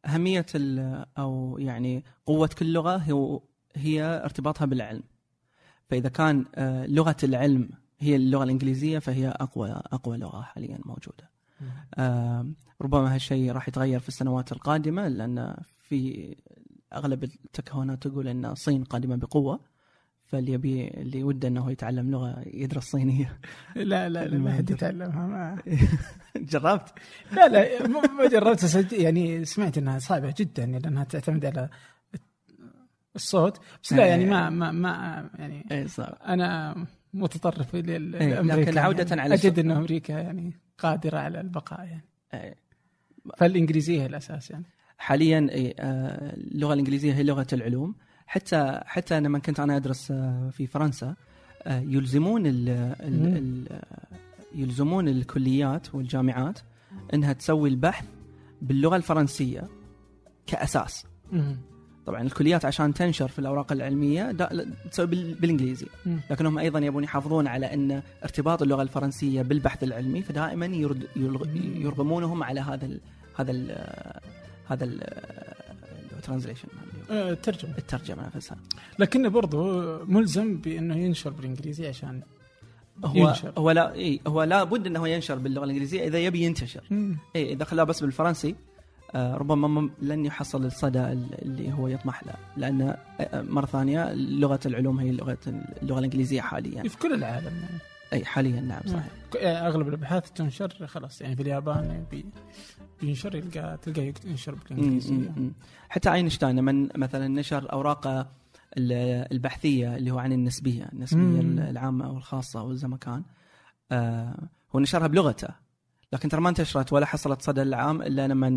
أهمية ال- أو يعني قوة كل لغة هو هي ارتباطها بالعلم. فإذا كان آه، لغة العلم هي اللغة الإنجليزية فهي أقوى أقوى لغة حاليا موجودة. آم، ربما هالشيء راح يتغير في السنوات القادمة لأن في أغلب التكهنات تقول أن الصين قادمة بقوة فاللي يبي اللي وده أنه يتعلم لغة يدرس صينية. لا لا لا ما حد يتعلمها ما. جربت؟ لا لا ما- جربت يعني سمعت إنها صعبة جدا لأنها تعتمد على الصوت بس لا يعني ما ما ما يعني إيه صعب. أنا متطرف إلى إيه، لامريكا لكن يعني على أجد إن أمريكا يعني قادرة على البقاء يعني. إيه. فالإنجليزية هي الأساس يعني. حاليا آه، اللغة الإنجليزية هي لغة العلوم حتى حتى لما كنت أنا أدرس آه، في فرنسا آه، يلزمون ال ال مم. ال يلزمون الكليات والجامعات إنها تسوي البحث باللغة الفرنسية كأساس. طبعا الكليات عشان تنشر في الأوراق العلمية تسوي بال- بالإنجليزي. لكنهم أيضا يبون يحافظون على إن ارتباط اللغة الفرنسية بالبحث العلمي فدائما يرد يرغمونهم على هذا ال هذا ال هذا الترانزليشن آه، ترجمه الترجمة نفسها. لكنه برضو ملزم بأنه ينشر بالانجليزيه عشان هو ينشر. هو لا إيه هو لا بد أنه ينشر باللغة الإنجليزية إذا يبي ينتشر. إيه إذا خلاه بس بالفرنسي آه، ربما ما- لن يحصل الصدى اللي هو يطمح له لأن آه، مرة ثانية لغة العلوم هي لغة اللغة الإنجليزية حاليا. في كل العالم يعني. أي حاليا نعم صحيح ك- يعني أغلب الأبحاث تنشر خلاص يعني في اليابان بي بينشر يلقى يكت- ينشر بالإنجليزية. حتى أينشتاين من مثلا نشر اوراقه ال- البحثية اللي هو عن النسبية، النسبية مم. العامة أو الخاصة أو الزمكان. آه هو نشرها بلغته لكن ترى ما انتشرت ولا حصلت صدى العام إلا لما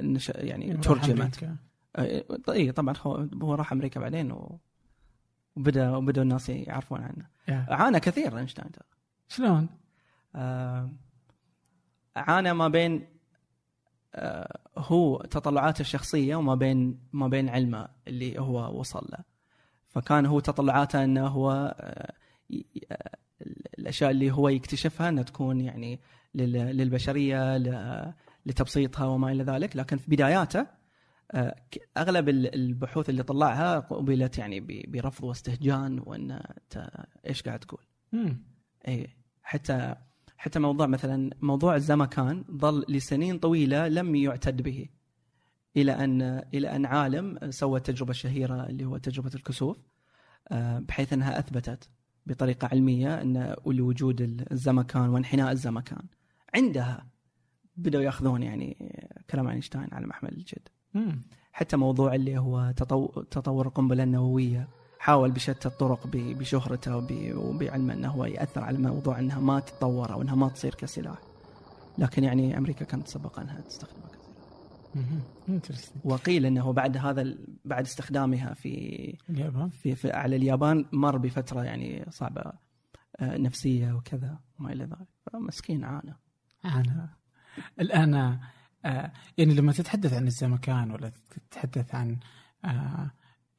نش... يعني راح ترجمت. آه، اي طبعا هو هو راح أمريكا بعدين و... وبدا وبدأوا الناس يعرفون عنه. يا. عانى كثير أينشتاين ترى. شلون؟ آه، عانى ما بين آه، هو تطلعاته الشخصية وما بين ما بين علمه اللي هو وصل له فكان هو تطلعاته إنه هو آه، آه، الأشياء اللي هو يكتشفها إنها تكون يعني لل- للبشرية ل- لتبسيطها وما إلى ذلك لكن في بداياته أغلب ال- البحوث اللي طلعها قبلت يعني برفض واستهجان وإن إيش قاعد تقول. اي حتى حتى موضوع مثلا موضوع الزمكان ظل لسنين طويلة لم يعتد به. إلى ان إلى أن عالم سوى التجربه الشهيره اللي هو تجربة الكسوف آه، بحيث أنها أثبتت بطريقة علمية أن لوجود الزمكان وانحناء الزمكان عندها بدأوا يأخذون يعني كلام اينشتاين على محمل الجد. مم. حتى موضوع اللي هو تطو- تطور القنبلة النووية حاول بشتى الطرق بشهرته وب- وبعلمه إنه هو يأثر على موضوع إنها ما تتطور أو إنها ما تصير كسلاح. لكن يعني أمريكا كانت تسبق أنها تستخدمها كسلاح. وقيل إنه بعد هذا بعد استخدامها في اليابان في, في على اليابان مر بفترة يعني صعبة آه، نفسية وكذا وما إلى ذلك. فمسكين عانى. الآن آه يعني لما تتحدث عن الزمكان ولا تتحدث عن آه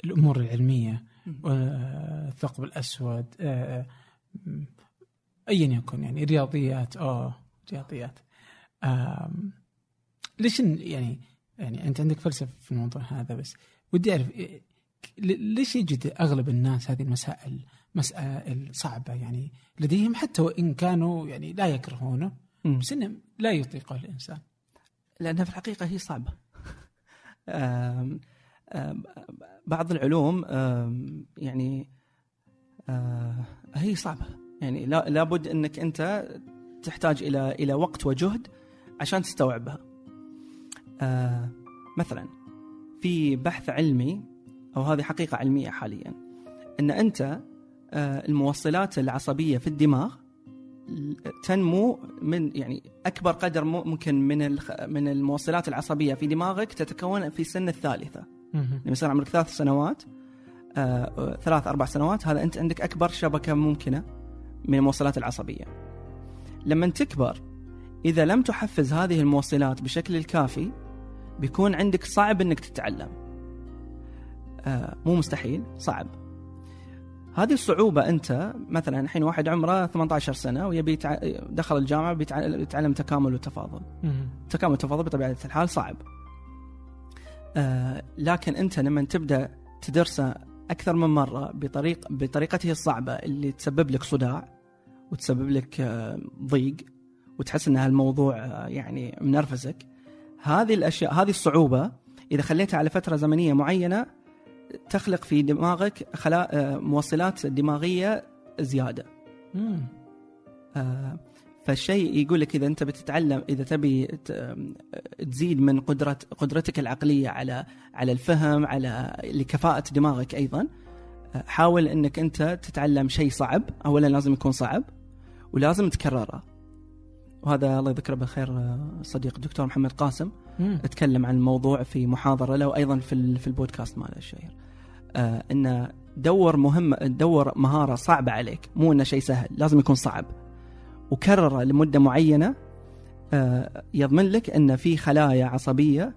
الأمور العلمية والثقب الأسود آه ايا يكن يعني رياضيات أو رياضيات. آه ليش يعني يعني أنت عندك فلسفة في الموضوع هذا بس ودي أعرف إيه، ليش يجد أغلب الناس هذه المسائل مسائل صعبة؟ يعني لديهم حتى وإن كانوا يعني لا يكرهونه بس انه لا يطيقه الإنسان. لأنها في الحقيقة هي صعبة. بعض العلوم يعني آه، هي صعبة. يعني لابد إنك أنت تحتاج إلى إلى وقت وجهد عشان تستوعبها آه، مثلا في بحث علمي أو هذه حقيقة علمية حاليا إن أنت آه، الموصلات العصبية في الدماغ تنمو من يعني أكبر قدر ممكن من من الموصلات العصبية في دماغك تتكون في سن الثالثة. لما يصير عمرك ثلاث سنوات آه ثلاث أربع سنوات هذا أنت عندك أكبر شبكة ممكنة من الموصلات العصبية. لما تكبر إذا لم تحفز هذه الموصلات بشكل الكافي بيكون عندك صعب إنك تتعلم. آه مو مستحيل صعب. هذه الصعوبة أنت مثلا الحين واحد عمره 18 سنة ويبي دخل الجامعة بيتعلم تكامل وتفاضل. تكامل وتفاضل بطبيعة الحال صعب. آه لكن أنت لما تبدأ تدرسه أكثر من مرة بطريق بطريقته الصعبة اللي تسبب لك صداع وتسبب لك آه ضيق وتحس أن هالموضوع آه يعني منرفزك هذه الأشياء هذه الصعوبة إذا خليتها على فترة زمنية معينة تخلق في دماغك خلايا آه، موصلات دماغية زيادة. آه فالشيء يقول لك إذا أنت بتتعلم إذا تبي تزيد من قدره قدرتك العقلية على على الفهم على لكفاءة دماغك أيضا آه، حاول إنك أنت تتعلم شيء صعب. اولا لازم يكون صعب ولازم تكرره. وهذا الله يذكره بالخير آه، صديق الدكتور محمد قاسم. مم. اتكلم عن الموضوع في محاضرة له وأيضا في في البودكاست ماله الشهير آه إنه دور مهم دور مهارة صعبة عليك. مو إنه شيء سهل لازم يكون صعب. وكرره لمدة معينة آه يضمن لك إن في خلايا عصبية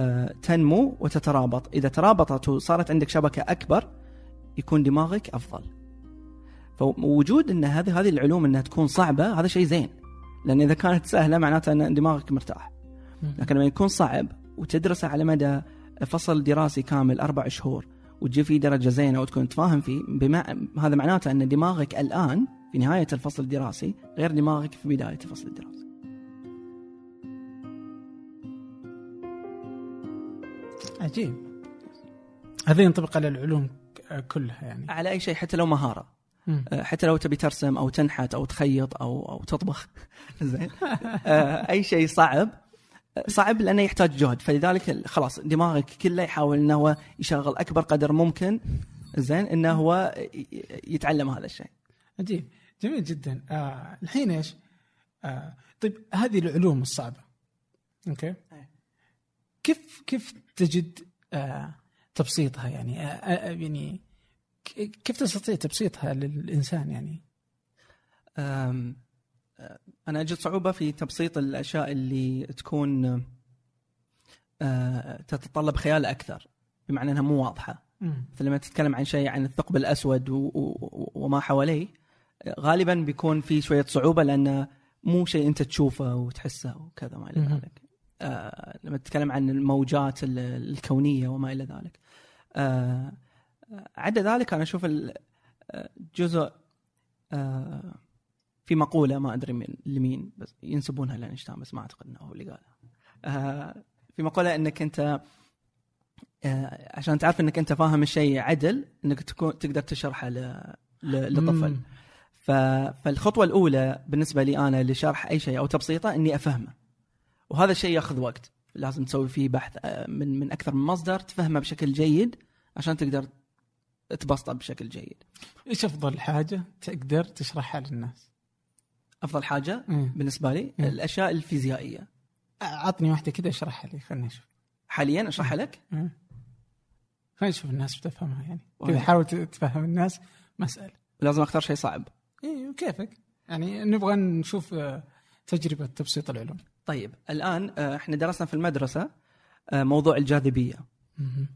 آه تنمو وتترابط. إذا ترابطت وصارت عندك شبكة أكبر يكون دماغك أفضل. فوجود إن هذه هذه العلوم إنها تكون صعبة هذا شيء زين. لأن إذا كانت سهلة معناتها أن دماغك مرتاح لكن لما يكون صعب وتدرسه على مدى فصل دراسي كامل أربع شهور وتجيب فيه درجة زينة وتكون تفاهم فيه بما هذا معناته أن دماغك الآن في نهاية الفصل الدراسي غير دماغك في بداية الفصل الدراسي. عجيب. هذا ينطبق على العلوم كلها يعني. على أي شيء حتى لو مهارة. آه، حتى لو تبي ترسم أو تنحت أو تخيط أو أو تطبخ. زين. آه، أي شيء صعب. صعب لأنه يحتاج جهد. فلذلك خلاص دماغك كله يحاول إنه هو يشغل أكبر قدر ممكن. زين. إنه هو يتعلم هذا الشيء. عجيب. جميل جدا. آه الحين إيش؟ آه طيب هذه العلوم الصعبة. أوكي؟ كيف كيف تجد آه تبسيطها يعني؟ آه, آه، يعني كيف تستطيع تبسيطها للإنسان يعني؟ أنا أجد صعوبة في تبسيط الأشياء اللي تكون تتطلب خيال أكثر بمعنى إنها مو واضحة. مثل لما تتكلم عن شيء عن الثقب الأسود وما حواليه غالبا بيكون في شوية صعوبة لأنه مو شيء أنت تشوفه وتحسه وكذا ما إلى ذلك. لما تتكلم عن الموجات الكونية وما إلى ذلك. عدا ذلك أنا أشوف جزء آه في مقولة ما أدري من لمين بس ينسبونها لاينشتاين بس ما أعتقد إنه هو اللي قالها. آه في مقولة إنك أنت آه عشان تعرف إنك أنت فاهم الشيء عدل إنك تكون تقدر تشرحه لطفل. فالخطوة الأولى بالنسبة لي أنا لشرح أي شيء أو تبسيطه إني أفهمه. وهذا الشيء ياخذ وقت. لازم تسوي فيه بحث من من أكثر من مصدر تفهمه بشكل جيد عشان تقدر تبسطه بشكل جيد. إيش أفضل حاجة تقدر تشرحها للناس؟ أفضل حاجة مم. بالنسبة لي مم. الأشياء الفيزيائية عطني واحدة كذا أشرحها لي خليني أشوف حاليا أشرحها لك؟ خلينا نشوف الناس بتفهمها يعني كذا حاول تفهم الناس مسألة لازم أختار شيء صعب اي كيفك يعني نبغى نشوف آه، تجربة تبسيط العلوم طيب الآن آه، إحنا درسنا في المدرسة آه، موضوع الجاذبية مهم.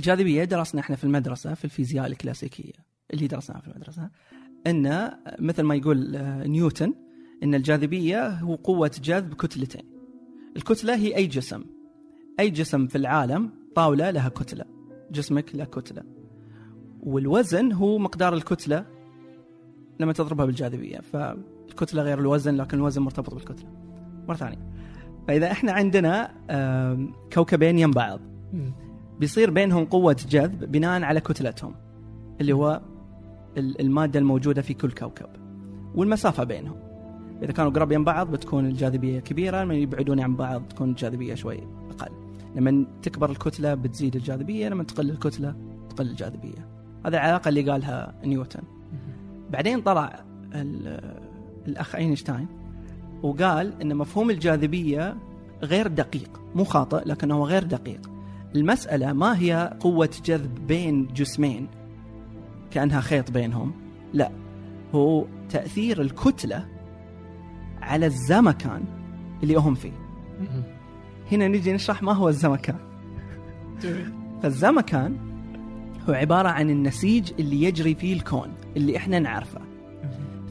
الجاذبيه درسنا إحنا في المدرسة في الفيزياء الكلاسيكية اللي درسناها في المدرسة إن مثل ما يقول آه، نيوتن إن الجاذبية هو قوة جذب كتلتين. الكتلة هي أي جسم. أي جسم في العالم طاولة لها كتلة. جسمك له كتلة. والوزن هو مقدار الكتلة لما تضربها بالجاذبية. فالكتلة غير الوزن لكن الوزن مرتبط بالكتلة. مرة ثانية. فإذا إحنا عندنا كوكبين يم بعض. بيصير بينهم قوة جذب بناء على كتلتهم اللي هو ال- المادة الموجودة في كل كوكب والمسافة بينهم. إذا كانوا قراب من بعض بتكون الجاذبية كبيرة لما يبعدون عن بعض تكون الجاذبية شوي أقل. لما تكبر الكتلة بتزيد الجاذبية لما تقل الكتلة تقل الجاذبية. هذه العلاقة اللي قالها نيوتن. بعدين طلع ال- الأخ أينشتاين وقال أن مفهوم الجاذبية غير دقيق مو خاطئ لكنه غير دقيق. المسألة ما هي قوة جذب بين جسمين كأنها خيط بينهم لا هو تأثير الكتلة على الزمكان اللي هم فيه. هنا نجي نشرح ما هو الزمكان. فالزمكان هو عبارة عن النسيج اللي يجري فيه الكون اللي إحنا نعرفه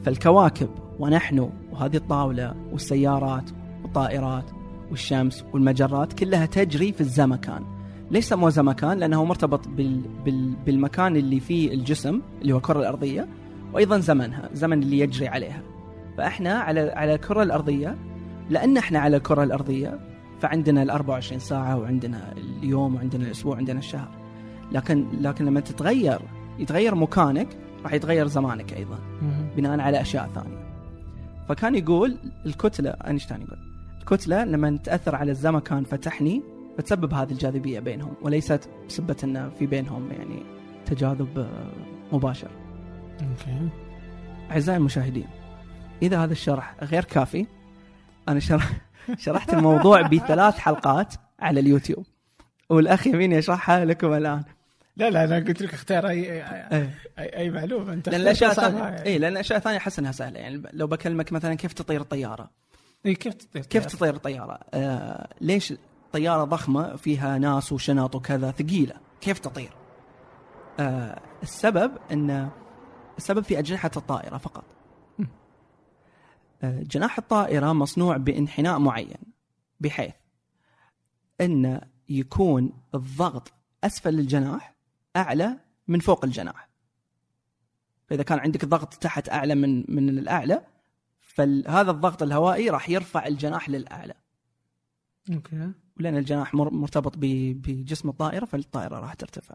فالكواكب ونحن وهذه الطاولة والسيارات والطائرات والشمس والمجرات كلها تجري في الزمكان ليش سموه زمكان لأنه مرتبط بال... بال... بالمكان اللي فيه الجسم اللي هو الكرة الأرضية وأيضا زمنها زمن اللي يجري عليها فإحنا على على الكرة الأرضية لأن إحنا على الكرة الأرضية فعندنا ال 24 ساعة وعندنا اليوم وعندنا الأسبوع وعندنا الشهر لكن لكن لما تتغير يتغير مكانك راح يتغير زمانك مهم. بناء على أشياء ثانية. فكان يقول الكتلة أينشتاين يقول الكتلة لما تأثر على الزمكان فتنحني فتسبب هذه الجاذبية بينهم وليست بسبة إن في بينهم يعني تجاذب آه، مباشر. okay أعزائي المشاهدين إذا هذا الشرح غير كافي أنا شرح شرحت الموضوع بثلاث حلقات على اليوتيوب والأخ يمين يشرحها لكم الآن. لا لا أنا قلت لك اختار أي إيه. أي, أي معلومة أنت لأن الأشياء يعني. اي لأن الأشياء الثانية احس انها سهلة يعني لو بكلمك مثلا كيف تطير الطيارة اي كيف تطير كيف تطير طيارة؟ آه ليش طيارة ضخمة فيها ناس وشنط وكذا ثقيلة؟ كيف تطير؟ آه السبب إن السبب في أجنحة الطائرة فقط. آه جناح الطائرة مصنوع بانحناء معين بحيث إن يكون الضغط أسفل الجناح أعلى من فوق الجناح. فإذا كان عندك ضغط تحت أعلى من من الأعلى فهذا الضغط الهوائي راح يرفع الجناح للأعلى أوكي ولأن الجناح مر- مرتبط بجسم الطائرة فالطائرة راح ترتفع.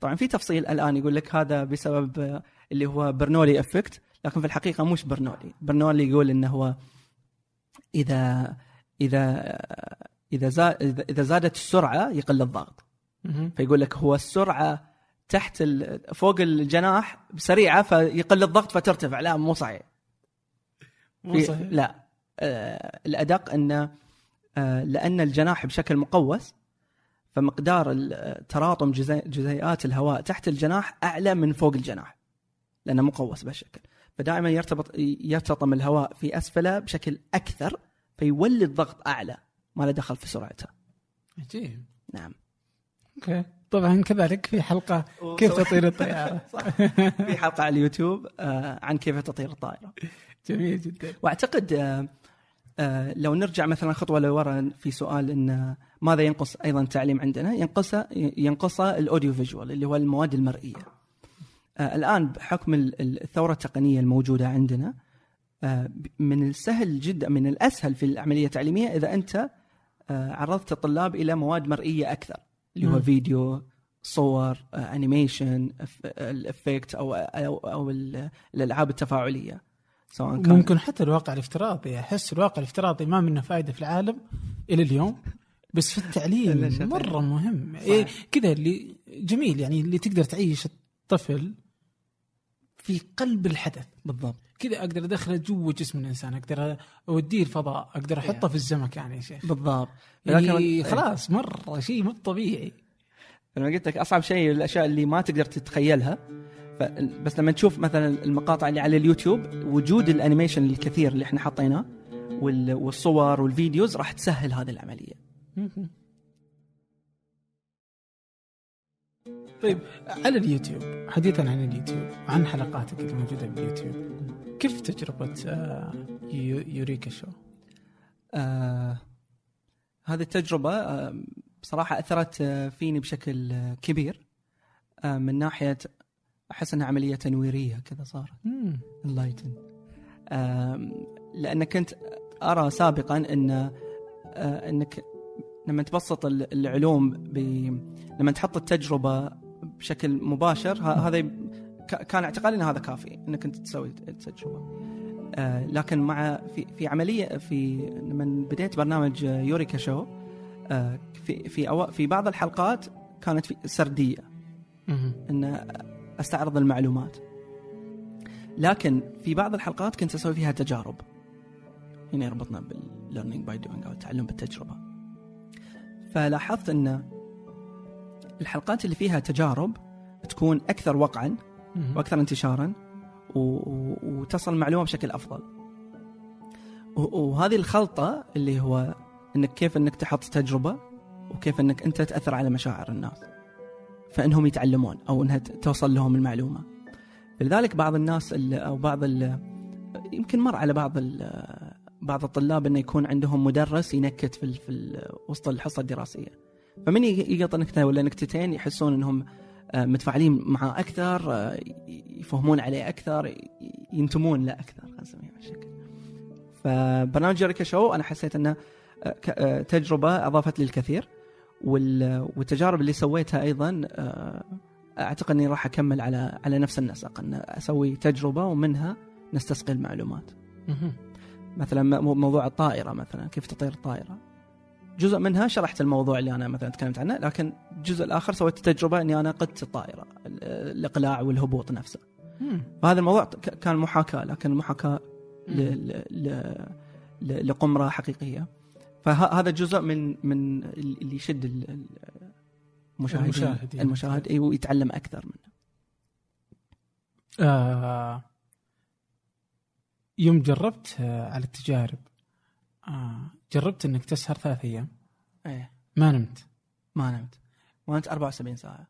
طبعا في تفصيل الآن يقول لك هذا بسبب اللي هو برنولي effect لكن في الحقيقة مش برنولي، برنولي يقول إنه هو اذا اذا إذا اذا إذا زادت السرعة يقل الضغط. فيقول لك هو السرعة تحت فوق الجناح سريعة فيقل الضغط فترتفع لا مو صحيح. مو صحيح لا آه الأدق ان آه لأن الجناح بشكل مقوس فمقدار ال- تراطم جزي جزيئات الهواء تحت الجناح أعلى من فوق الجناح لأنه مقوس بهالشكل. فدائما يرتبط يرتطم الهواء في أسفله بشكل أكثر فيولد ضغط أعلى ما له دخل في سرعته. عجيب. نعم. okay. طبعا كذلك في حلقة كيف تطير الطيارة. صح. في حلقة على اليوتيوب آه عن كيف تطير الطائرة. جميل جدا. وأعتقد آه، آه، لو نرجع مثلا خطوة لورا في سؤال إن ماذا ينقص أيضا التعليم عندنا؟ ينقص ينقص ال audio visual اللي هو المواد المرئية. آه، الآن بحكم ال- ال- الثورة التقنية الموجودة عندنا آه، من السهل جدا من الأسهل في العملية التعليمية إذا أنت آه، عرضت الطلاب إلى مواد مرئية أكثر اللي هو مم. فيديو صور آه، animation ال effect أو أو, أو ال- الألعاب التفاعلية سواء كان ممكن حتى الواقع الافتراضي أحس الواقع الافتراضي ما منه فائده في العالم إلى اليوم بس في التعليم. مرة مهم. إيه كذا اللي جميل يعني اللي تقدر تعيش الطفل في قلب الحدث بالضبط كذا أقدر أدخله جوا جسم الإنسان أقدر أوديه الفضاء أقدر أحطه في الزمكان يا شيخ بالضبط يعني لكن- خلاص مرة شيء مو طبيعي أنا قلت لك أصعب شيء الأشياء اللي ما تقدر تتخيلها. بس لما تشوف مثلا المقاطع اللي على اليوتيوب وجود الانيميشن الكثير اللي إحنا حطيناه وال- والصور وال videos راح تسهل هذه العملية. طيب على اليوتيوب حديثا عن اليوتيوب عن حلقاتك اللي موجودة باليوتيوب كيف تجربة آه، يو- يوريكا show؟ آه هذه التجربة آه بصراحة أثرت آه فيني بشكل آه كبير آه من ناحية أحس أنها عملية تنويرية كذا صارت. آه لأن كنت أرى سابقا أن آه أنك لما تبسط ال- العلوم ب... لما تحط التجربة بشكل مباشر ه- هذا كان اعتقادي أن هذا كافي أنك أنت تسوي التجربة. آه، لكن مع في في عملية في لما بديت برنامج يوريكا شو آه، في في أو في بعض الحلقات كانت في سردية. إن أستعرض المعلومات لكن في بعض الحلقات كنت أسوي فيها تجارب هنا يربطنا بال learning by doing أو التعلم بالتجربة فلاحظت أن الحلقات اللي فيها تجارب تكون أكثر وقعا. وأكثر انتشارا. وتصل المعلومه بشكل أفضل. وهذه الخلطة اللي هو إنك كيف إنك تحط تجربة وكيف إنك أنت تأثر على مشاعر الناس. فإنهم يتعلمون أو إنها توصل لهم المعلومة. لذلك بعض الناس ال... أو بعض. يمكن مر على بعض. بعض الطلاب إنه يكون عندهم مدرس ينكت في. في. وسط الحصة الدراسية. فمن يقط نكتة ولا نكتتين يحسون إنهم آه، متفاعلين معاه أكثر آه، يفهمون عليه أكثر ينتمون له أكثر خلينا بهالشكل. فبرنامج جيريكا شو أنا حسيت إنه آه، تجربة أضافت لي الكثير والتجارب اللي سويتها أيضا آه، أعتقد إني راح أكمل على على نفس النسق ان أسوي تجربة ومنها نستسقي المعلومات. مثلا موضوع الطائرة مثلا كيف تطير الطائرة؟ جزء منها شرحت الموضوع اللي أنا مثلا تكلمت عنه لكن الجزء الآخر سويت تجربة إني أنا قدت الطائرة ال- الإقلاع والهبوط نفسه. فهذا الموضوع كان محاكاة لكن المحاكاه لقمرة حقيقية. فهذا جزء من من اللي يشد ال- ال- المشاهدين. المشاهد يعني. المشاهد اي ويتعلم أكثر منه. آه يوم جربت آه على التجارب آه جربت إنك تسهر ثلاث أيام. إيه. ما نمت. ما نمت. ما نمت 74 ساعة.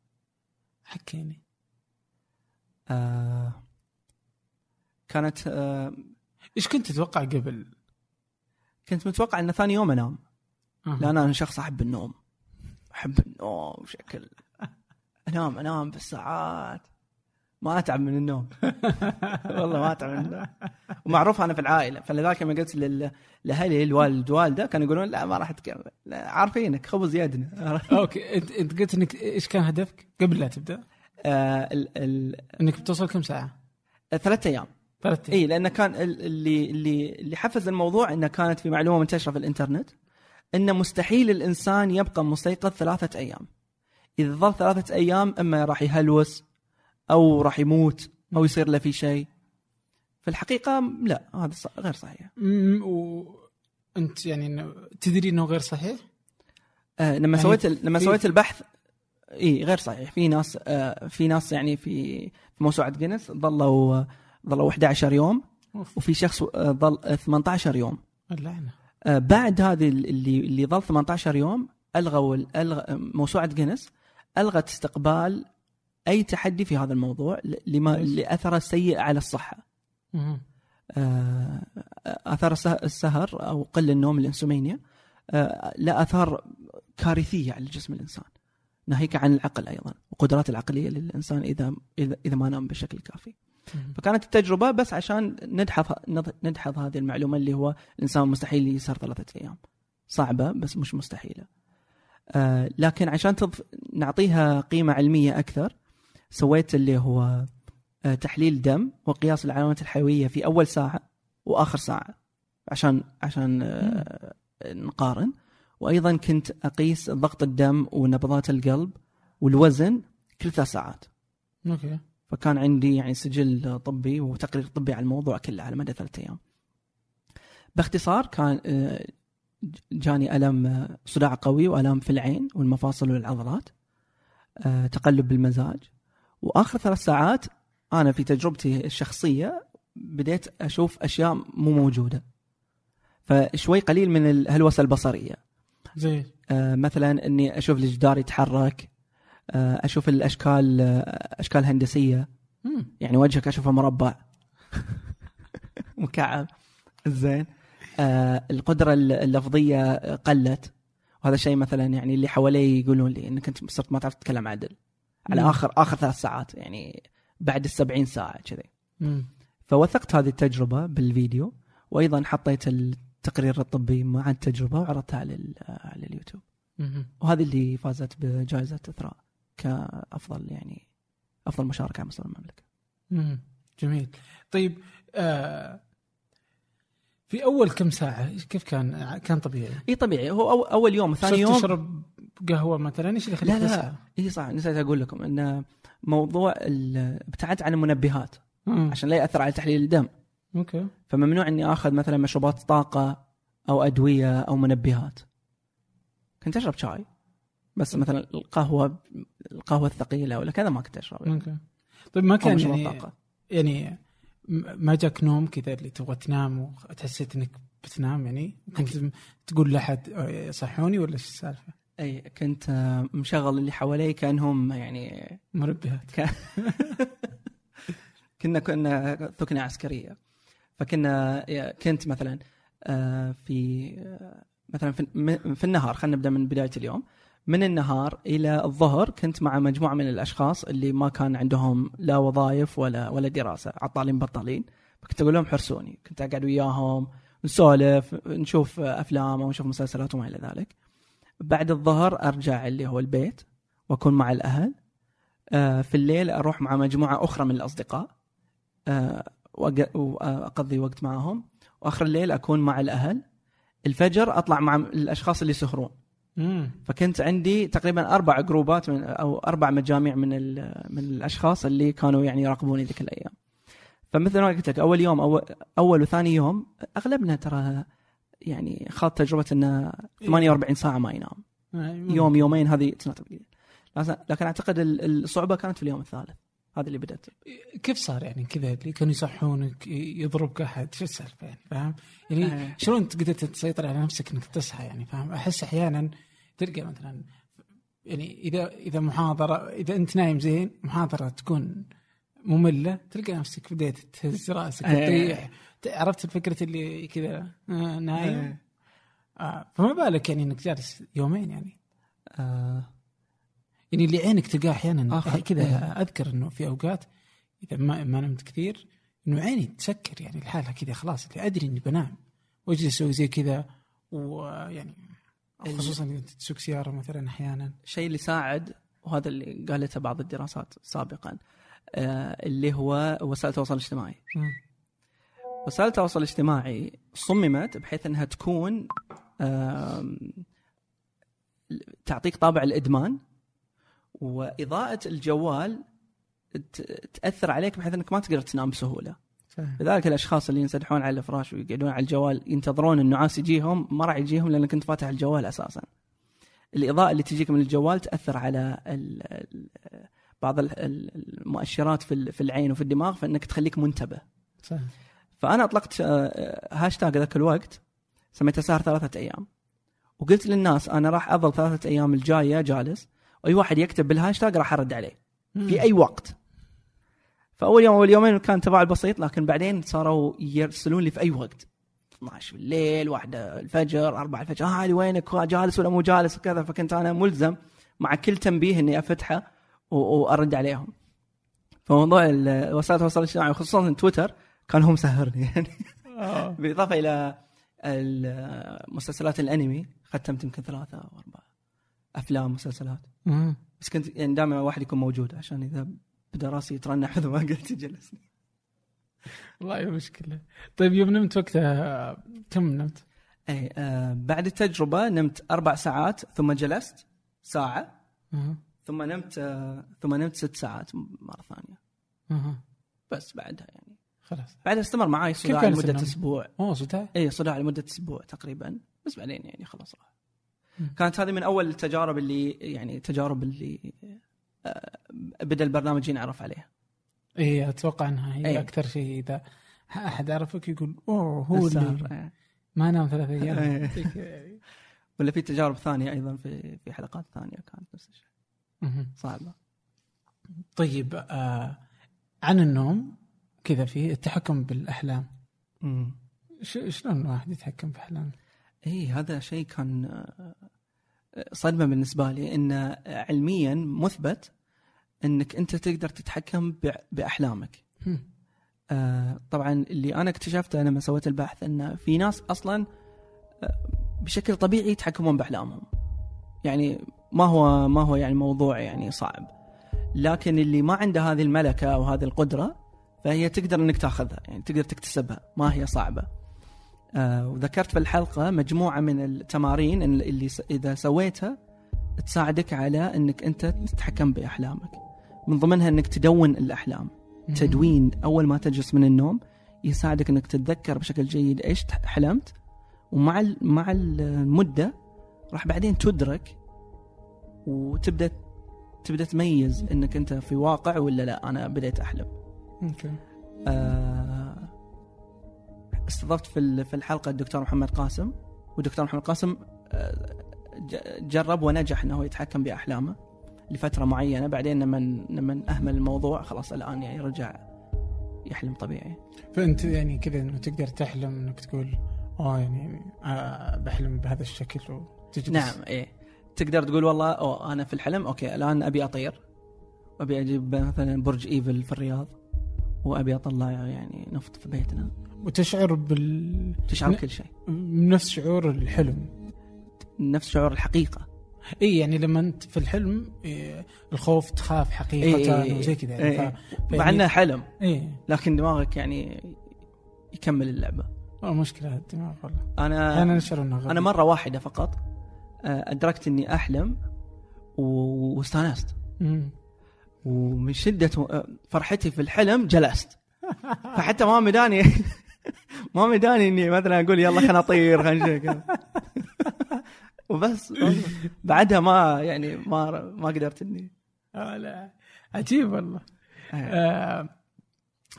حكيني. آه كانت آه إيش كنت تتوقع قبل؟ كنت متوقع ان ثاني يوم أنام. لأن أنا شخص أحب النوم. أحب النوم بشكل أنام أنام بالساعات ما أتعب من النوم. والله ما أتعب من النوم. ومعروف أنا في العائلة. فلذلك لما قلت لأهلي الوالد والدة كانوا يقولون لا ما راح تكمل. عارفينك خبز يدنا. أوكي. أنت أنت قلت إنك إيش كان هدفك قبل لا تبدأ؟ آه ال- ال- إنك بتوصل كم ساعة؟ ثلاثة أيام. ثلاث اي لأنه كان ال- اللي اللي اللي حفز الموضوع إنه كانت في معلومة منتشرة في الإنترنت ان مستحيل الإنسان يبقى مستيقظ ثلاثة أيام. إذا ظل ثلاثة أيام إما راح يهلوس أو راح يموت أو يصير له في شيء. في الحقيقة لا هذا غير صحيح. وانت يعني تدري إنه غير صحيح؟ آه لما يعني سويت لما سويت البحث اي غير صحيح. في ناس آه في ناس يعني في في موسوعة جينيس ظلوا ظلوا 11 يوم. وفي شخص آه ظل 18 يوم اللعنة آه، بعد هذه اللي اللي ظل 18 يوم ألغوا ال- الغى موسوعة جينيس ألغت استقبال أي تحدي في هذا الموضوع لما كويس. لاثره السيء على الصحة. آه، اثار السه- السهر أو قل النوم الإنسومينيا آه، له أثار كارثية على جسم الإنسان. ناهيك عن العقل أيضا وقدرات العقلية للإنسان إذا إذا ما نام بشكل كافي. فكانت التجربة بس عشان ندحض ندحض هذه المعلومة اللي هو الإنسان مستحيل يسهر ثلاثة أيام. صعبة بس مش مستحيلة. آه لكن عشان تضف نعطيها قيمة علمية أكثر سويت اللي هو آه تحليل دم وقياس العلامات الحيوية في أول ساعة وآخر ساعة عشان عشان آه نقارن. وأيضا كنت أقيس ضغط الدم ونبضات القلب والوزن كل ثلاث ساعات. okay. فكان عندي يعني سجل طبي وتقرير طبي على الموضوع كله على مدى ثلاثة أيام. باختصار كان آه، جاني ألم آه، صداع قوي والام في العين والمفاصل والعضلات. آه، تقلب بالمزاج وآخر ثلاث ساعات أنا في تجربتي الشخصية بديت أشوف أشياء مو موجودة. فشوي قليل من الهلوسه البصرية زي آه، مثلا إني أشوف الجدار يتحرك أشوف الأشكال آه، أشكال هندسية. يعني وجهك أشوفه مربع. مكعب. زين. آه القدرة اللفظية قلت. وهذا شيء مثلا يعني اللي حوالي يقولون لي إنك أنت صرت ما تعرف تتكلم عدل. على مم. آخر آخر ثلاث ساعات. يعني بعد السبعين ساعة كذي. فوثقت هذه التجربة بالفيديو. وأيضا حطيت التقرير الطبي مع التجربة وعرضتها على على اليوتيوب. مم. وهذه اللي فازت بجائزة إثراء. كأفضل يعني أفضل مشاركة على مستوى المملكة. مم. جميل. طيب آه في أول كم ساعة؟ كيف كان؟ كان طبيعي؟ إي طبيعي. هو أو أول يوم ثاني يوم. تشرب قهوة مثلا؟ إيش اللي يخليك لا لا؟ إي صح. نسيت أقول لكم إن موضوع ابتعدت عن المنبهات مم. عشان لا يأثر على تحليل الدم. أوكي. فممنوع إني آخذ مثلا مشروبات طاقة أو أدوية أو منبهات. كنت أشرب شاي. بس مثلا القهوة القهوة الثقيلة ولا كذا ما كنت أشرب أوكي. طيب ما كان يعني يعني ما جاك نوم كذا اللي تبغى تنام وتحسيت إنك بتنام يعني؟ كنت تقول لأحد "أه، صحوني ولا إيش السالفة؟ أي كنت مشغل اللي حوالي كأنهم يعني منبهات كنا كنا ثكنه عسكرية. فكنا كنت مثلا آه، في آه، مثلا في النهار خلينا نبدأ من بداية اليوم. من النهار إلى الظهر كنت مع مجموعة من الأشخاص اللي ما كان عندهم لا وظائف ولا ولا دراسة عطالين بطالين. فكنت أقول لهم حرسوني كنت أقعد وياهم نسولف نشوف أفلام أو نشوف مسلسلات وما إلى ذلك. بعد الظهر أرجع اللي هو البيت وأكون مع الأهل. آه، في الليل أروح مع مجموعة أخرى من الأصدقاء آه، وأقضي وقت معهم. وآخر الليل أكون مع الأهل. الفجر أطلع مع الأشخاص اللي يسهرون. فكنت عندي تقريبا أربع جروبات من أو أربع مجاميع من من الأشخاص اللي كانوا يعني يراقبوني ذيك الأيام. فمثل ما قلت لك أول يوم اول, أول وثاني يوم أغلبنا ترى يعني خاض تجربة إنه 48 ساعة ما ينام. يوم يومين هذه. لكن- أعتقد ال- الصعوبة كانت في اليوم الثالث. هذا اللي بدأت كيف صار يعني كذا اللي كانوا يصحونك يضربك أحد شو السالفة يعني فاهم؟ يعني آه. شلون انت قدرت تسيطر على نفسك إنك تصحى يعني فاهم؟ أحس أحيانا تلقى مثلا يعني إذا إذا محاضرة إذا أنت نايم زين محاضرة تكون مملة تلقى نفسك بديت تهز رأسك آه. تطيح عرفت الفكرة اللي كذا آه نايم آه. آه فما بالك يعني إنك جالس يومين يعني آه يعني اللي عينك تلقاه أحيانا. كذا إيه. أذكر إنه في أوقات إذا ما ما نمت كثير إنه عيني تسكر يعني لحالها كذا خلاص اللي أدري إني بنام. وأجلس أسوي زي كذا ويعني ال- خصوصا إذا تسوق سيارة مثلا أحيانا. الشيء اللي ساعد وهذا اللي قالته بعض الدراسات سابقا آه اللي هو وسائل التواصل الاجتماعي. وسائل التواصل الاجتماعي صممت بحيث إنها تكون تعطيك طابع الإدمان. وإضاءة الجوال تأثر عليك بحيث إنك ما تقدر تنام بسهولة فاهم. لذلك الأشخاص اللي ينسدحون على الفراش ويقعدون على الجوال ينتظرون النعاس يجيهم ما راح يجيهم لأنك انت فاتح الجوال أساسا الإضاءة اللي تجيك من الجوال تأثر على ال ال بعض ال- ال- المؤشرات في في العين وفي الدماغ فإنك تخليك منتبه فاهم. فأنا أطلقت هاشتاج ذاك الوقت سميته سهر ثلاثة أيام وقلت للناس أنا راح أظل ثلاثة أيام الجاية جالس واي واحد يكتب بالهاشتاج راح أرد عليه. في أي وقت. فأول يوم أول يومين كان تفاعل بسيط لكن بعدين صاروا يرسلون لي في أي وقت. 12 بالليل واحدة الفجر أربعة الفجر ها علي وينك جالس ولا مو جالس؟ وكذا. فكنت أنا ملزم مع كل تنبيه إني أفتحه و- وأرد عليهم. فموضوع وسائل التواصل الاجتماعي وخصوصا تويتر كان هو مسهرني يعني آه. بالإضافة إلى ال- مسلسلات الأنمي ختمت يمكن ثلاثة أو أربعة. أفلام مسلسلات مم. بس كنت يعني دائما واحد يكون موجود عشان إذا بدأ راسي يترنح ما قلت جلسني والله يا مشكلة طيب يوم نمت وقتها كم نمت؟ اي آه بعد التجربة نمت أربع ساعات ثم جلست ساعة أها. ثم نمت آه ثم نمت ست ساعات مرة ثانية أها. بس بعدها يعني خلاص بعدها استمر معي صداع لمدة؟ أسبوع أوه صداع اي صداع لمدة أسبوع تقريبا بس بعدين يعني خلاص راح مم. كانت هذه من أول التجارب اللي يعني التجارب اللي آه بدأ البرنامج ينعرف عليها اي أتوقع إنها هي إيه. أكثر شيء إذا أحد عرفك يقول أوه هو اللي. إيه. ما نام ثلاث أيام إيه. ولا في تجارب ثانية أيضا في في حلقات ثانية كانت نفس الشيء. صعبة طيب آه عن النوم كذا في التحكم بالأحلام شلون الواحد يتحكم بأحلامه؟ اي هذا شيء كان آه، صدمة بالنسبة لي انه علميا مثبت إنك أنت تقدر تتحكم بأحلامك. آه، طبعا اللي أنا اكتشفته لما سويت البحث إن في ناس أصلا آه، بشكل طبيعي يتحكمون بأحلامهم. يعني ما هو ما هو يعني موضوع يعني صعب. لكن اللي ما عنده هذه الملكة أو هذه القدرة فهي تقدر إنك تاخذها يعني تقدر تكتسبها ما هي صعبة. وذكرت في الحلقة مجموعة من التمارين اللي إذا سويتها تساعدك على إنك أنت تتحكم بأحلامك. من ضمنها إنك تدون الأحلام. تدوين أول ما تجلس من النوم يساعدك إنك تتذكر بشكل جيد إيش حلمت ومع مع المدة راح بعدين تدرك وتبدأ تبدأ تميز إنك أنت في واقع ولا لا أنا بديت أحلم. أوكي. آه، استضفت في في الحلقة الدكتور محمد قاسم. والدكتور محمد قاسم آه، جرب ونجح إنه يتحكم بأحلامه لفترة معينة. بعدين لما لما اهمل الموضوع خلاص الآن يعني رجع يحلم طبيعي. فأنت يعني كذا إنه تقدر تحلم إنك تقول آه يعني آه بحلم بهذا الشكل. وتجلس. نعم إيه. تقدر تقول والله أوه أنا في الحلم أوكي الآن أبي أطير. وابي أجيب مثلا برج إيفل في الرياض. وأبي أطلع يعني نفط في بيتنا. وتشعر بال تشعر بكل شيء. بنفس شعور الحلم. نفس شعور الحقيقة. إي يعني لما أنت في الحلم إيه الخوف تخاف حقيقة إيه، إيه، وزي كذا إيه، يعني ف... مع انه حلم. إيه لكن دماغك يعني يكمل اللعبة. والله مشكلة الدماغ والله. أنا أنا نشعر انه. أنا مرة واحدة فقط آه، أدركت إني أحلم واستانست. ومن شده آه، فرحتي في الحلم جلست. فحتى ما مداني ما مداني إني مثلا أقول يلا خلينا اطير خلينا. وبس بعدها ما يعني ما ما قدرت إني. آه لا. عجيب والله. آه. آه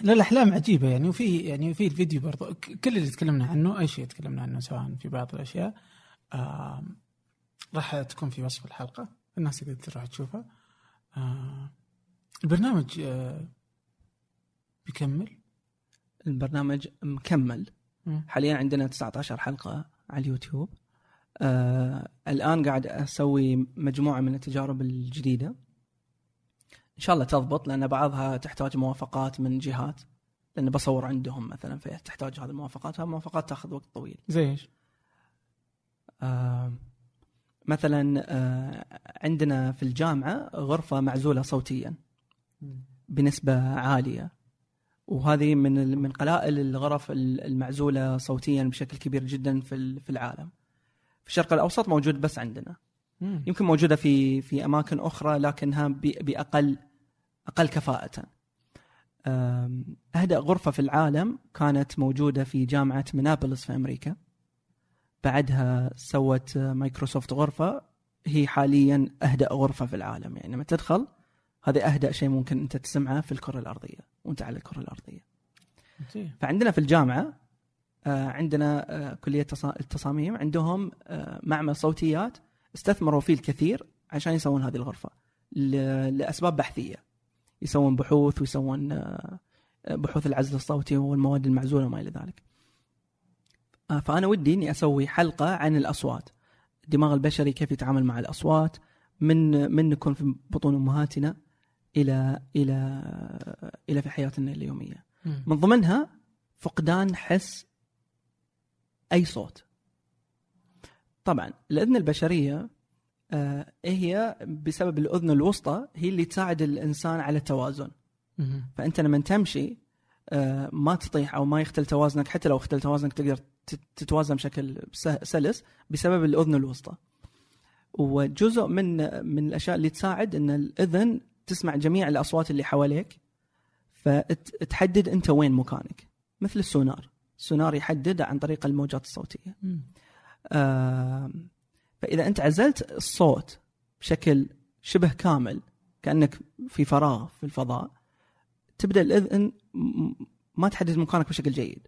لا الأحلام عجيبة يعني. وفي يعني في الفيديو برضو كل اللي تكلمنا عنه أي شيء تكلمنا عنه سواء في بعض الأشياء آه راح تكون في وصف الحلقة. الناس تقدر تروح تشوفها. آه البرنامج آه بيكمل؟ البرنامج مكمل. حاليا عندنا 19 حلقة على اليوتيوب. آه الآن قاعد أسوي مجموعة من التجارب الجديدة. إن شاء الله تضبط لأن بعضها تحتاج موافقات من جهات. لأن بصور عندهم مثلا فتحتاج هذه الموافقات. هذه الموافقات تأخذ وقت طويل. زي إيش؟ آه مثلا آه عندنا في الجامعة غرفة معزولة صوتيا. بنسبة عالية وهذه من من قلائل الغرف ال- المعزولة صوتيا بشكل كبير جدا في في العالم. في الشرق الأوسط موجود بس عندنا، مم. يمكن موجودة في في أماكن أخرى لكنها بأقل أقل كفاءة. أهدأ غرفة في العالم كانت موجودة في جامعة مينابوليس في أمريكا. بعدها سوت مايكروسوفت غرفة هي حاليا أهدأ غرفة في العالم يعني لما تدخل هذا أهدأ شيء ممكن أنت تسمعه في الكرة الأرضية وأنت على الكرة الأرضية. فعندنا في الجامعة آه، عندنا آه، كلية تصا- التصاميم عندهم آه، معمل صوتيات استثمروا فيه الكثير عشان يسوون هذه الغرفة لأسباب بحثية يسوون بحوث ويسوون بحوث العزل الصوتي والمواد المعزولة وما إلى ذلك. فأنا ودي إني أسوي حلقة عن الأصوات. الدماغ البشري كيف يتعامل مع الأصوات من من نكون في بطون أمهاتنا إلى إلى إلى في حياتنا اليومية. من ضمنها فقدان حس أي صوت. طبعا الأذن البشرية آه، هي بسبب الأذن الوسطى هي اللي تساعد الإنسان على التوازن. فأنت لما تمشي آه، ما تطيح أو ما يختل توازنك حتى لو اختل توازنك تقدر تت- تتوازن بشكل سلس بسبب الأذن الوسطى. وجزء من من الأشياء اللي تساعد إن الأذن تسمع جميع الأصوات اللي حواليك فتحدد أنت وين مكانك مثل السونار السونار يحدد عن طريق الموجات الصوتية. آه، فإذا أنت عزلت الصوت بشكل شبه كامل كأنك في فراغ في الفضاء تبدأ الإذن ما تحدد مكانك بشكل جيد.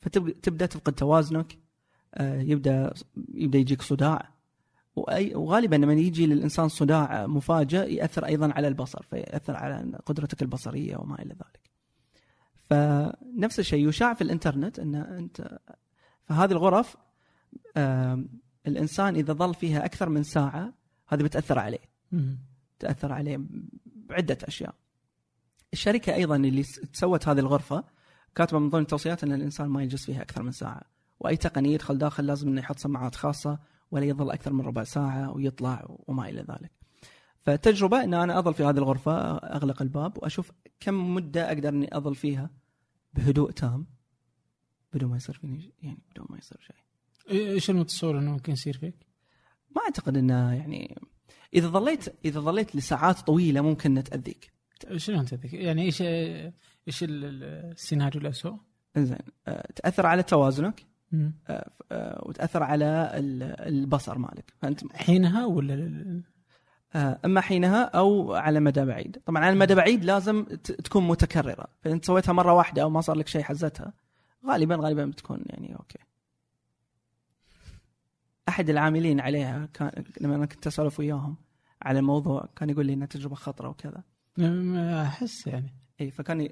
فتبدا تفقد توازنك آه، يبدا يبدا يجيك صداع وأي وغالبا لما يجي للإنسان صداع مفاجئ يأثر أيضا على البصر فيأثر على قدرتك البصرية وما إلى ذلك. فنفس الشيء يشاع في الإنترنت إن انت فهذه الغرف الإنسان إذا ظل فيها أكثر من ساعة هذه بتأثر عليه. تأثر عليه بعدة أشياء. الشركة أيضا اللي سوت هذه الغرفة كاتبة من ضمن التوصيات إن الإنسان ما يجلس فيها أكثر من ساعة، وأي تقني يدخل داخل لازم إنه يحط سماعات خاصة ولا يظل أكثر من ربع ساعة ويطلع وما إلى ذلك. فتجربة إن أنا أظل في هذه الغرفة أغلق الباب وأشوف كم مدة أقدر إني أظل فيها بهدوء تام بدون ما يصير فيني يعني بدون ما يصير شيء. إيش المتصور إنه ممكن يصير فيك؟ ما أعتقد إنه يعني إذا ظليت إذا ظليت لساعات طويلة ممكن إنها تأذيك. شنو أنت تذكر؟ يعني إيش إيش ال- ال- السيناريو الاسوء؟ إنزين أه، تأثر على توازنك وتأثر على ال- البصر مالك. فانت حينها ولا أه، أما حينها أو على مدى بعيد. طبعا على مدى بعيد لازم تكون متكررة. فانت سويتها مرة واحدة أو ما صار لك شيء حزتها غالبا غالبا بتكون يعني أوكي. أحد العاملين عليها كان لما أنا كنت أسولف وياهم على الموضوع كان يقول لي إنها تجربة خطرة وكذا. أحس يعني. اي فكان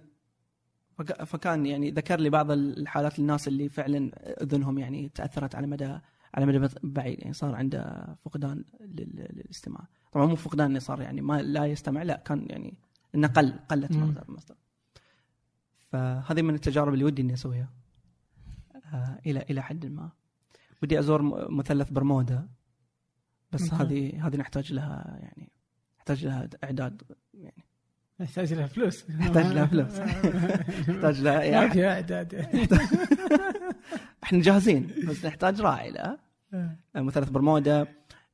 فكان يعني ذكر لي بعض الحالات الناس اللي فعلا أذنهم يعني تأثرت على مدى على مدى بعيد يعني صار عنده فقدان لل- للاستماع. طبعا مو فقدان إنه صار يعني ما لا يستمع لا كان يعني إنه قل قلت مم. مصدر مصدر. فهذه من التجارب اللي ودي إني أسويها. آه إلى إلى حد ما. ودي أزور مثلث برمودا. بس. هذه هذه نحتاج لها يعني نحتاج لها إعداد يحتاج لها فلوس. يحتاج لها فلوس. نحتاج لها ما في اعداد إحنا جاهزين بس نحتاج راعي لها مثلث برمودا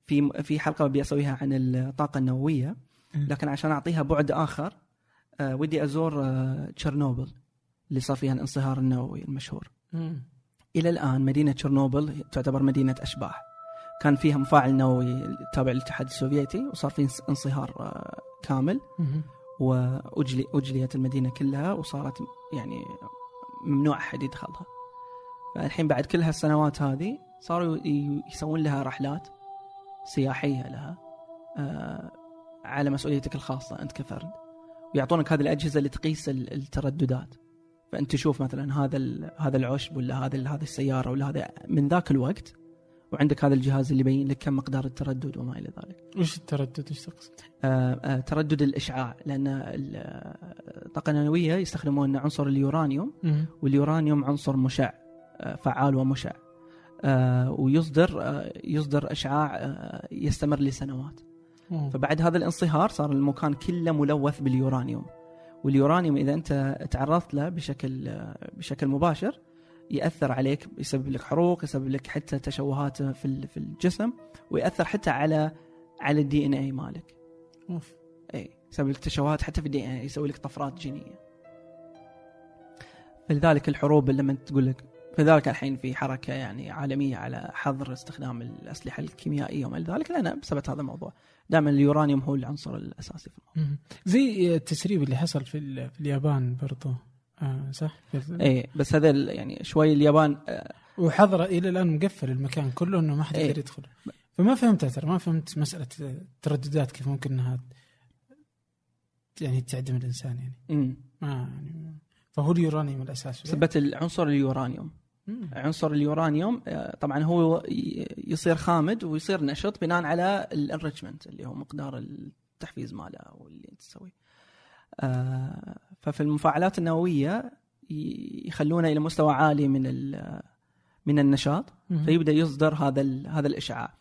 في في حلقة ابي أسويها عن الطاقة النووية لكن عشان أعطيها بعد آخر آه، ودي أزور آه، تشيرنوبل اللي صار فيها الانصهار النووي المشهور. إلى الآن مدينة تشيرنوبل تعتبر مدينة أشباح. كان فيها مفاعل نووي تابع للاتحاد السوفيتي وصار في انصهار آه، كامل. مم. واجلي أجليت المدينة كلها وصارت يعني ممنوع أحد يدخلها. فالحين بعد كل هالسنوات هذه صاروا يسوون لها رحلات سياحية لها آه، على مسؤوليتك الخاصة أنت كفرد ويعطونك هذه الأجهزة اللي تقيس ال- الترددات فأنت تشوف مثلا هذا هذا العشب ولا هذا هذه السيارة ولا هذا من ذاك الوقت وعندك هذا الجهاز اللي يبين لك كم مقدار التردد وما إلى ذلك. وش التردد إيش تقصد؟ آه، آه، تردد الإشعاع لأن ال- آه، الطاقه النوويه يستخدمون عنصر اليورانيوم مم. واليورانيوم عنصر مشع آه، فعال ومشع آه، ويصدر آه، يصدر إشعاع آه، يستمر لسنوات مم. فبعد هذا الانصهار صار المكان كله ملوث باليورانيوم واليورانيوم إذا أنت تعرضت له بشكل بشكل مباشر يأثر عليك يسبب لك حروق يسبب لك حتى تشوهات في في الجسم ويأثر حتى على على ال DNA مالك. أوف. اي يسوي لك تشوهات حتى في ال DNA يسوي لك طفرات جينية. فلذلك الحروب لما تقول لك فذلك الحين في حركة يعني عالمية على حظر استخدام الأسلحة الكيميائية وما إلى ذلك. لأن بسبب هذا الموضوع. دائما اليورانيوم هو العنصر الأساسي في الموضوع. زي التسريب اللي حصل في, في اليابان برضو. آه صح؟ اي بس هذا يعني شوي اليابان آه، وحظر إلى الآن مقفل المكان كله إنه ما حد إيه. يقدر يدخل فما فهمتها ترى ما فهمت مسألة الترددات كيف ممكن إنها يعني تعدم الإنسان يعني مم. ما يعني فهو اليورانيوم الأساس بسبب العنصر اليورانيوم مم. عنصر اليورانيوم آه، طبعا هو يصير خامد ويصير نشط بناء على الانريتشمنت اللي هو مقدار التحفيز ماله أو اللي أنت تسويه. آه، ففي المفاعلات النووية يخلونه إلى مستوى عالي من من النشاط. فيبدأ يصدر هذا هذا الإشعاع.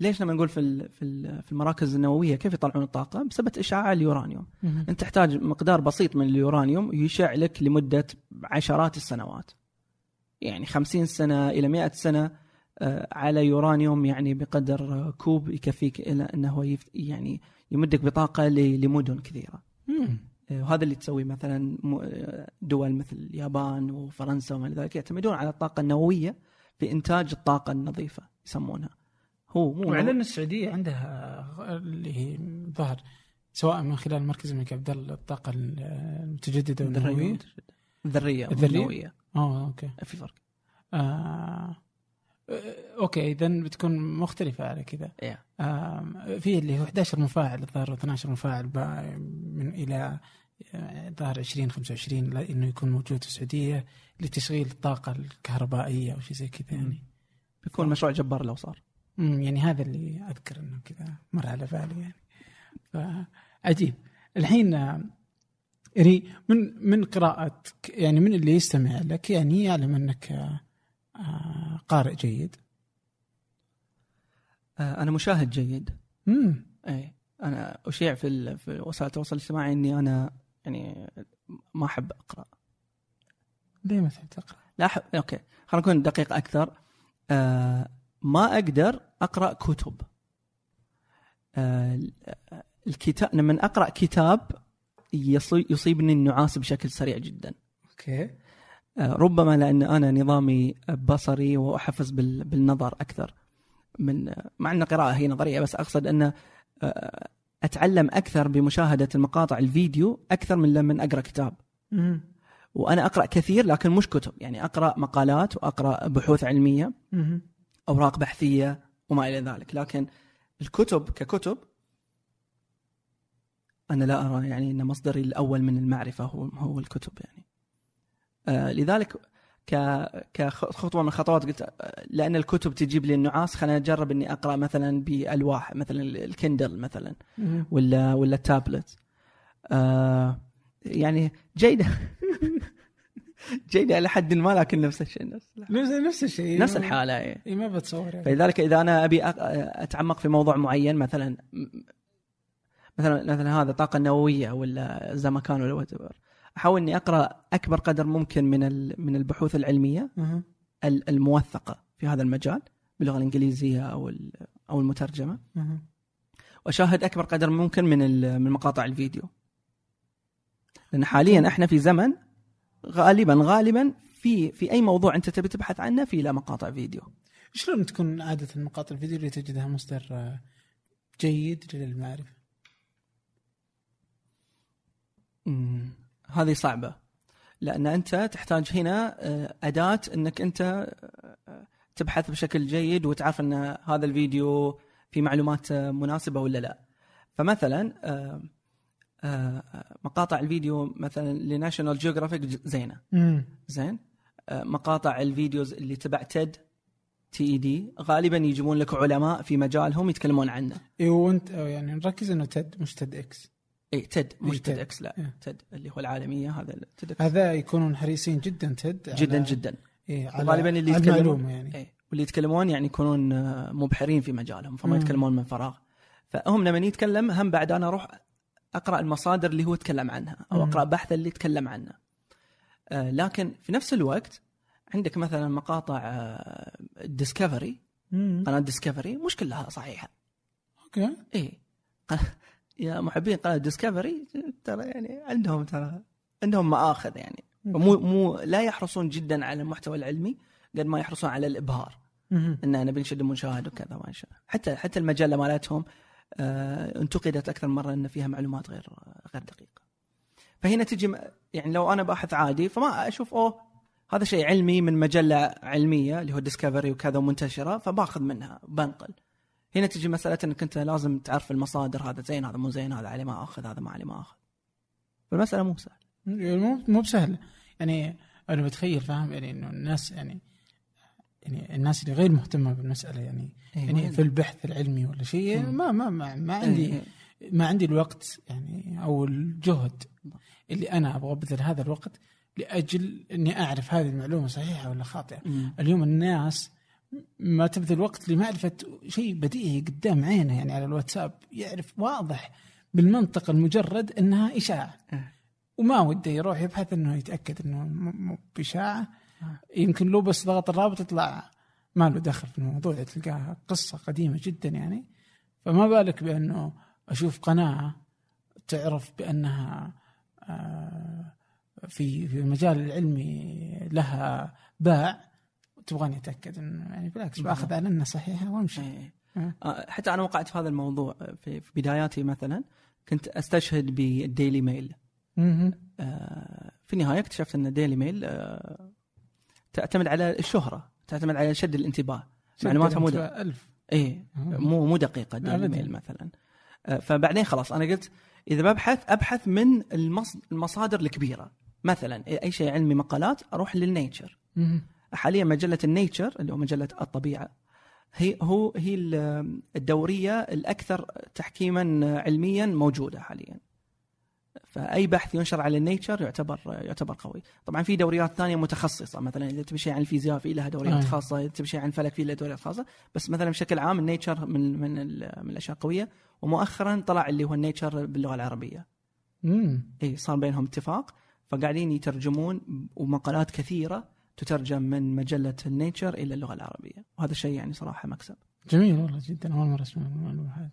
ليش لما نقول في في ال- في المراكز النووية كيف يطلعون الطاقة؟ بسبب إشعاع اليورانيوم. مم. أنت تحتاج مقدار بسيط من اليورانيوم يشع لك لمدة عشرات السنوات. يعني 50 سنة إلى 100 سنة آه، على يورانيوم يعني بقدر كوب يكفيك إلى أنه يعني يمدك بطاقة لمدن كثيرة. آه، وهذا اللي تسوي مثلا آه، دول مثل اليابان وفرنسا وما إلى ذلك يعتمدون على الطاقة النووية في إنتاج الطاقة النظيفة يسمونها. هو مو وعلى ان السعودية عندها اللي هي ظهر سواء من خلال مركز الملك عبد الله الطاقة المتجددة والنووية الذرية؟ والنوويه آه أوكي في فرق. آه، أوكي اذا بتكون مختلفة على كذا. آم، في اللي هو 11 مفاعل الظاهر 12 مفاعل من إلى آه، الظاهر 20 25 لا- إنه يكون موجود في السعودية لتشغيل الطاقة الكهربائية أو شيء زي كذا يعني. بيكون مشروع جبار لو صار. امم يعني هذا اللي أذكر إنه كذا مر على بالي يعني. فعجيب الحين يعني من من قراءة يعني من اللي يستمع لك يعني يعلم أنك قارئ جيد. آه، أنا مشاهد جيد. امم اي أنا أشيع في في وسائل التواصل الاجتماعي إني أنا يعني ما أحب أقرأ. ليه ما تحب تقرأ؟ لا أحب أوكي خلينا نكون دقيق أكثر. آه ما أقدر أقرأ كتب. آه الكتاب لما أقرأ كتاب يصي- يصيبني النعاس بشكل سريع جدا. أوكي. آه، ربما لأن أنا نظامي بصري وأحفز بال- بالنظر أكثر. من مع أن قراءة هي نظرية بس أقصد أن آه، أتعلم أكثر بمشاهدة المقاطع الفيديو أكثر من لما أقرأ كتاب. وأنا أقرأ كثير لكن مش كتب. يعني أقرأ مقالات وأقرأ بحوث علمية أوراق بحثية وما إلى ذلك. لكن الكتب ككتب أنا لا أرى يعني إن مصدري الأول من المعرفة هو هو الكتب يعني. آه لذلك ك كخطوة من الخطوات قلت آه، لأن الكتب تجيب لي النعاس خليني أجرب إني أقرأ مثلا بالواح مثلا الكندل مثلا ولا ولا التابلت. آه يعني جيدة. جيدة إلى حد ما لكن نفس الشيء نفس نفس نفس الشيء. نفس الحالة إيه. اي ما بتصور يعني. فلذلك إذا أنا أبي أتعمق في موضوع معين مثلا مثلا مثلا هذا الطاقه النوويه ولا زمكان ولا whatever احاول إني أقرأ أكبر قدر ممكن من من البحوث العلمية الموثقة في هذا المجال باللغة الإنجليزية أو أو المترجمة. وأشاهد أكبر قدر ممكن من من مقاطع الفيديو. لأن حاليا إحنا في زمن غالبا غالبا في في أي موضوع أنت تبي تبحث عنه في له مقاطع فيديو. شلون تكون عادة مقاطع الفيديو اللي تجدها مصدر آه، جيد للمعرفة؟ هذه صعبة. لأن أنت تحتاج هنا آه، أداة أنك أنت آه، تبحث بشكل جيد وتعرف أن هذا الفيديو في معلومات آه، مناسبة ولا لا. فمثلا مقاطع الفيديو مثلا ل National Geographic زينة. امم زين؟ مقاطع ال videos اللي تبع TED T E D غالبا يجيبون لك علماء في مجالهم يتكلمون عنه. اي وأنت يعني نركز إنه TED مش TEDx. اي TED مش إي، TED TED. X لا إيه. TED اللي هو العالمية هذا TEDx هذا يكونون حريصين جدا TED على- جدا جدا إيه على وغالبا اللي يتكلمون يعني إيه واللي يتكلمون يعني يكونون آه، مبحرين في مجالهم فما مم. يتكلمون من فراغ فهم لما يتكلم هم بعد أنا أروح أقرأ المصادر اللي هو تكلم عنها أو مم. أقرأ بحث اللي تكلم عنه آه، لكن في نفس الوقت عندك مثلا مقاطع Discovery مم. قناة Discovery مش كلها صحيحة أوكي إيه يا محبين قناة Discovery ترى يعني عندهم ترى عندهم مآخذ يعني مو مو لا يحرصون جدا على المحتوى العلمي قد ما يحرصون على الإبهار. إن نبي نشد المشاهد وكذا ما شاء حتى حتى المجلة مالتهم آه انتقدت أكثر مرة إن فيها معلومات غير غير دقيقة. فهنا تجي يعني لو أنا باحث عادي فما أشوف أوه هذا شيء علمي من مجلة علمية اللي هو ديسكفري وكذا ومنتشرة فبأخذ منها بنقل. هنا تجي مسألة إنك أنت لازم تعرف المصادر هذا زين هذا مو زين هذا عليه ما آخذ هذا ما عليه ما آخذ. فالمسألة مو سهلة. مو مو بسهل يعني أنا بتخيل فاهم يعني إنه الناس يعني يعني الناس اللي غير مهتمة بالمسألة يعني يعني في البحث العلمي ولا شيء مم. ما ما ما, ما عندي إيه. ما عندي الوقت يعني أو الجهد اللي أنا أبغى أبذل هذا الوقت لأجل إني أعرف هذه المعلومة صحيحة ولا خاطئة. اليوم الناس ما تبذل وقت لمعرفة شيء بديهي قدام عينه يعني على الواتساب يعرف واضح بالمنطق المجرد إنها إشاعة إيه. وما وده يروح يبحث إنه يتأكد إنه م- م- بإشاعة آه. يمكن لو بس ضغط الرابط يطلع ما له دخل في الموضوع تلقاها قصة قديمة جدا يعني فما بالك بأنه أشوف قناة تعرف بأنها آه، في في المجال العلمي لها باع تبغاني أتأكد إنه يعني بالعكس باخذ على انها صحيحه وأمشي إيه. آه. آه، حتى أنا وقعت في هذا الموضوع في في بداياتي مثلا كنت أستشهد بال Daily Mail. آه، في النهاية اكتشفت إن ال Daily Mail آه، تعتمد على الشهرة تعتمد على شد الانتباه معلوماتها مو. ألف إيه مو مو دقيقة أبداً. Daily Mail مثلا آه، فبعدين خلاص أنا قلت إذا ببحث أبحث من المص... المصادر الكبيرة مثلا أي شيء علمي مقالات أروح لل Nature. حاليا مجلة ال Nature اللي هو مجلة الطبيعة هي هو هي ال- الدورية الأكثر تحكيما علميا موجودة حاليا. فأي بحث ينشر على ال Nature يعتبر يعتبر قوي. طبعا في دوريات ثانية متخصصة مثلا إذا تبي شيء عن الفيزياء في لها دوريات آه. خاصة إذا تبي شيء عن الفلك في لها دوريات خاصة. بس مثلا بشكل عام ال Nature من من من الأشياء القوية. ومؤخرا طلع اللي هو ال Nature باللغة العربية. مم. اي صار بينهم اتفاق. فقاعدين يترجمون ومقالات كثيرة. تترجم من مجلة النيتشر إلى اللغة العربية وهذا شيء يعني صراحة مكسب جميل والله جدا أول مرة أسمع المعلومة هذه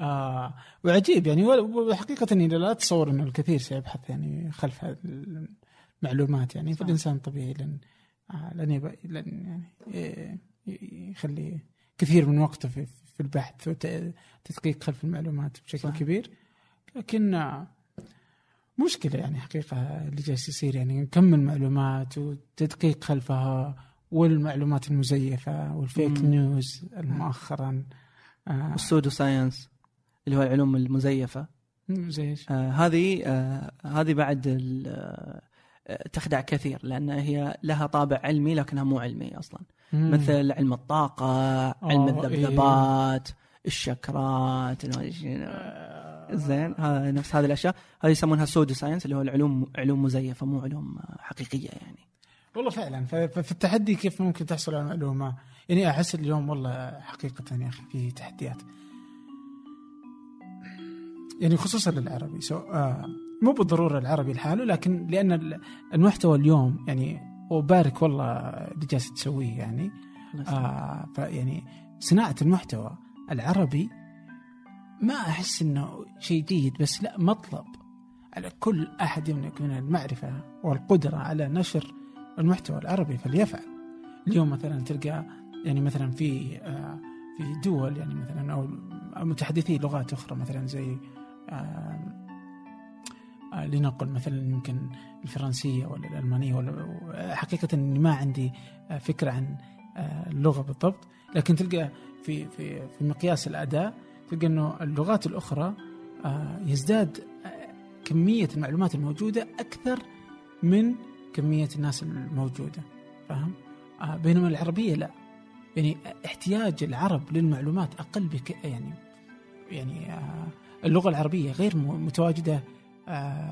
آه وعجيب يعني وحقيقة إني لا أتصور إنه الكثير سيبحث يعني خلف هذه المعلومات يعني. فالإنسان طبيعي لن آه لن. لن يعني يخلي كثير من وقته في, في البحث وتدقيق خلف المعلومات بشكل. صح. كبير لكن آه مشكلة يعني حقيقة اللي جالس يصير يعني نكمل معلومات وتدقيق خلفها والمعلومات المزيفة وال fake مم. news مؤخرا آه وال pseudo science اللي هو العلوم المزيفة زي إيش؟ آه هذه آه هذه بعد آه تخدع كثير لأن هي لها طابع علمي لكنها مو علمي أصلا مم. مثل علم الطاقة علم آه، الذبذبات الشاكرات أدري شنو. زين هذا نفس هذه الأشياء. هذه يسمونها pseudo science اللي هو العلوم علوم مزيفة مو علوم آه، حقيقية يعني. والله فعلا. ففي التحدي كيف ممكن تحصل على معلومة؟ يعني أحس اليوم والله حقيقة يا أخي في تحديات. يعني خصوصا للعربي. so آه مو بالضرورة العربي لحاله لكن لأن ال- المحتوى اليوم يعني وبارك والله اللي جالس تسويه يعني. آه فيعني صناعة المحتوى العربي ما أحس إنه شيء جيد بس لا مطلب على كل أحد يملك من المعرفة والقدرة على نشر المحتوى العربي فليفعل. اليوم مثلا تلقى يعني مثلا في آه في دول يعني مثلا أو متحدثي لغات أخرى مثلا زي آه آه لنقل مثلا يمكن الفرنسية ولا الألمانية ولا حقيقة إني ما عندي فكرة عن اللغة بالضبط لكن تلقى في في في مقياس الأداء تلقى إنه اللغات الأخرى آه يزداد آه كمية المعلومات الموجودة أكثر من كمية الناس الموجودة فاهم؟ آه بينما العربية لا. يعني احتياج العرب للمعلومات أقل بك يعني يعني اللغة العربية غير متواجدة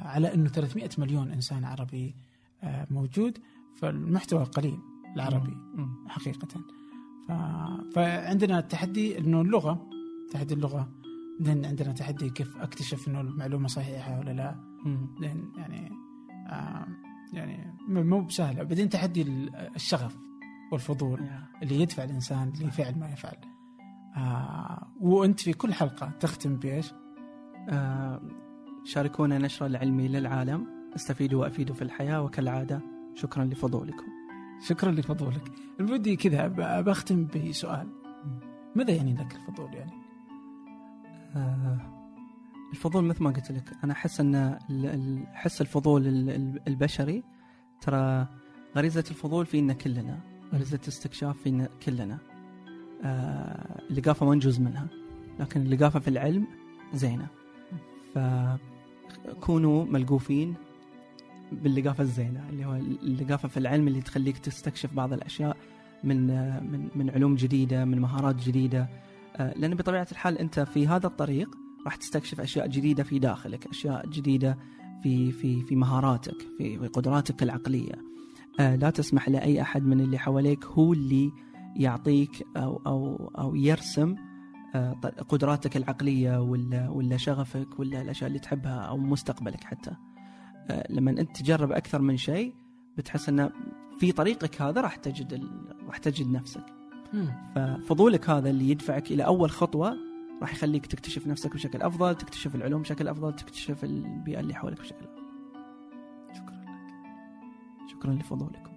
على إنه 300 مليون إنسان عربي موجود فالمحتوى قليل العربي ف... فعندنا التحدي إنه اللغة تحدي اللغة بعدين عندنا تحدي كيف أكتشف إنه المعلومة صحيحة ولا لا. لأن يعني آه يعني مو بسهلة بعدين تحدي ال- الشغف والفضول. اللي يدفع الإنسان لفعل ما يفعل. آه وأنت في كل حلقة تختم بإيش؟ آه، شاركونا نشر العلمي للعالم. استفيدوا وافيدوا في الحياة وكالعادة. شكرا لفضولكم. شكرا لفضولك. بدي كذا بختم بسؤال. ماذا يعني لك الفضول يعني؟ آه، الفضول مثل ما قلت لك أنا أحس أن حس الفضول ال- ال- البشري ترى غريزة الفضول فينا كلنا غريزة الاستكشاف فينا كلنا. آه، اللقافة ما نجوز منها لكن اللقافة في العلم زينة. فكونوا ملقوفين باللقافة الزينة اللي هو اللقافة في العلم اللي تخليك تستكشف بعض الأشياء من آه، من من علوم جديدة من مهارات جديدة. آه، لأن بطبيعة الحال أنت في هذا الطريق راح تستكشف أشياء جديدة في داخلك أشياء جديدة في في في مهاراتك في قدراتك العقلية آه، لا تسمح لأي أحد من اللي حواليك هو اللي يعطيك أو أو أو يرسم آه، قدراتك العقلية ولا ولا شغفك ولا الأشياء اللي تحبها أو مستقبلك حتى لما أنت تجرب أكثر من شيء بتحس انه في طريقك هذا راح تجد. راح تجد نفسك ففضولك هذا اللي يدفعك إلى أول خطوة راح يخليك تكتشف نفسك بشكل أفضل تكتشف العلوم بشكل أفضل تكتشف البيئة اللي حولك بشكل أفضل. شكرا لك. شكرا لفضولكم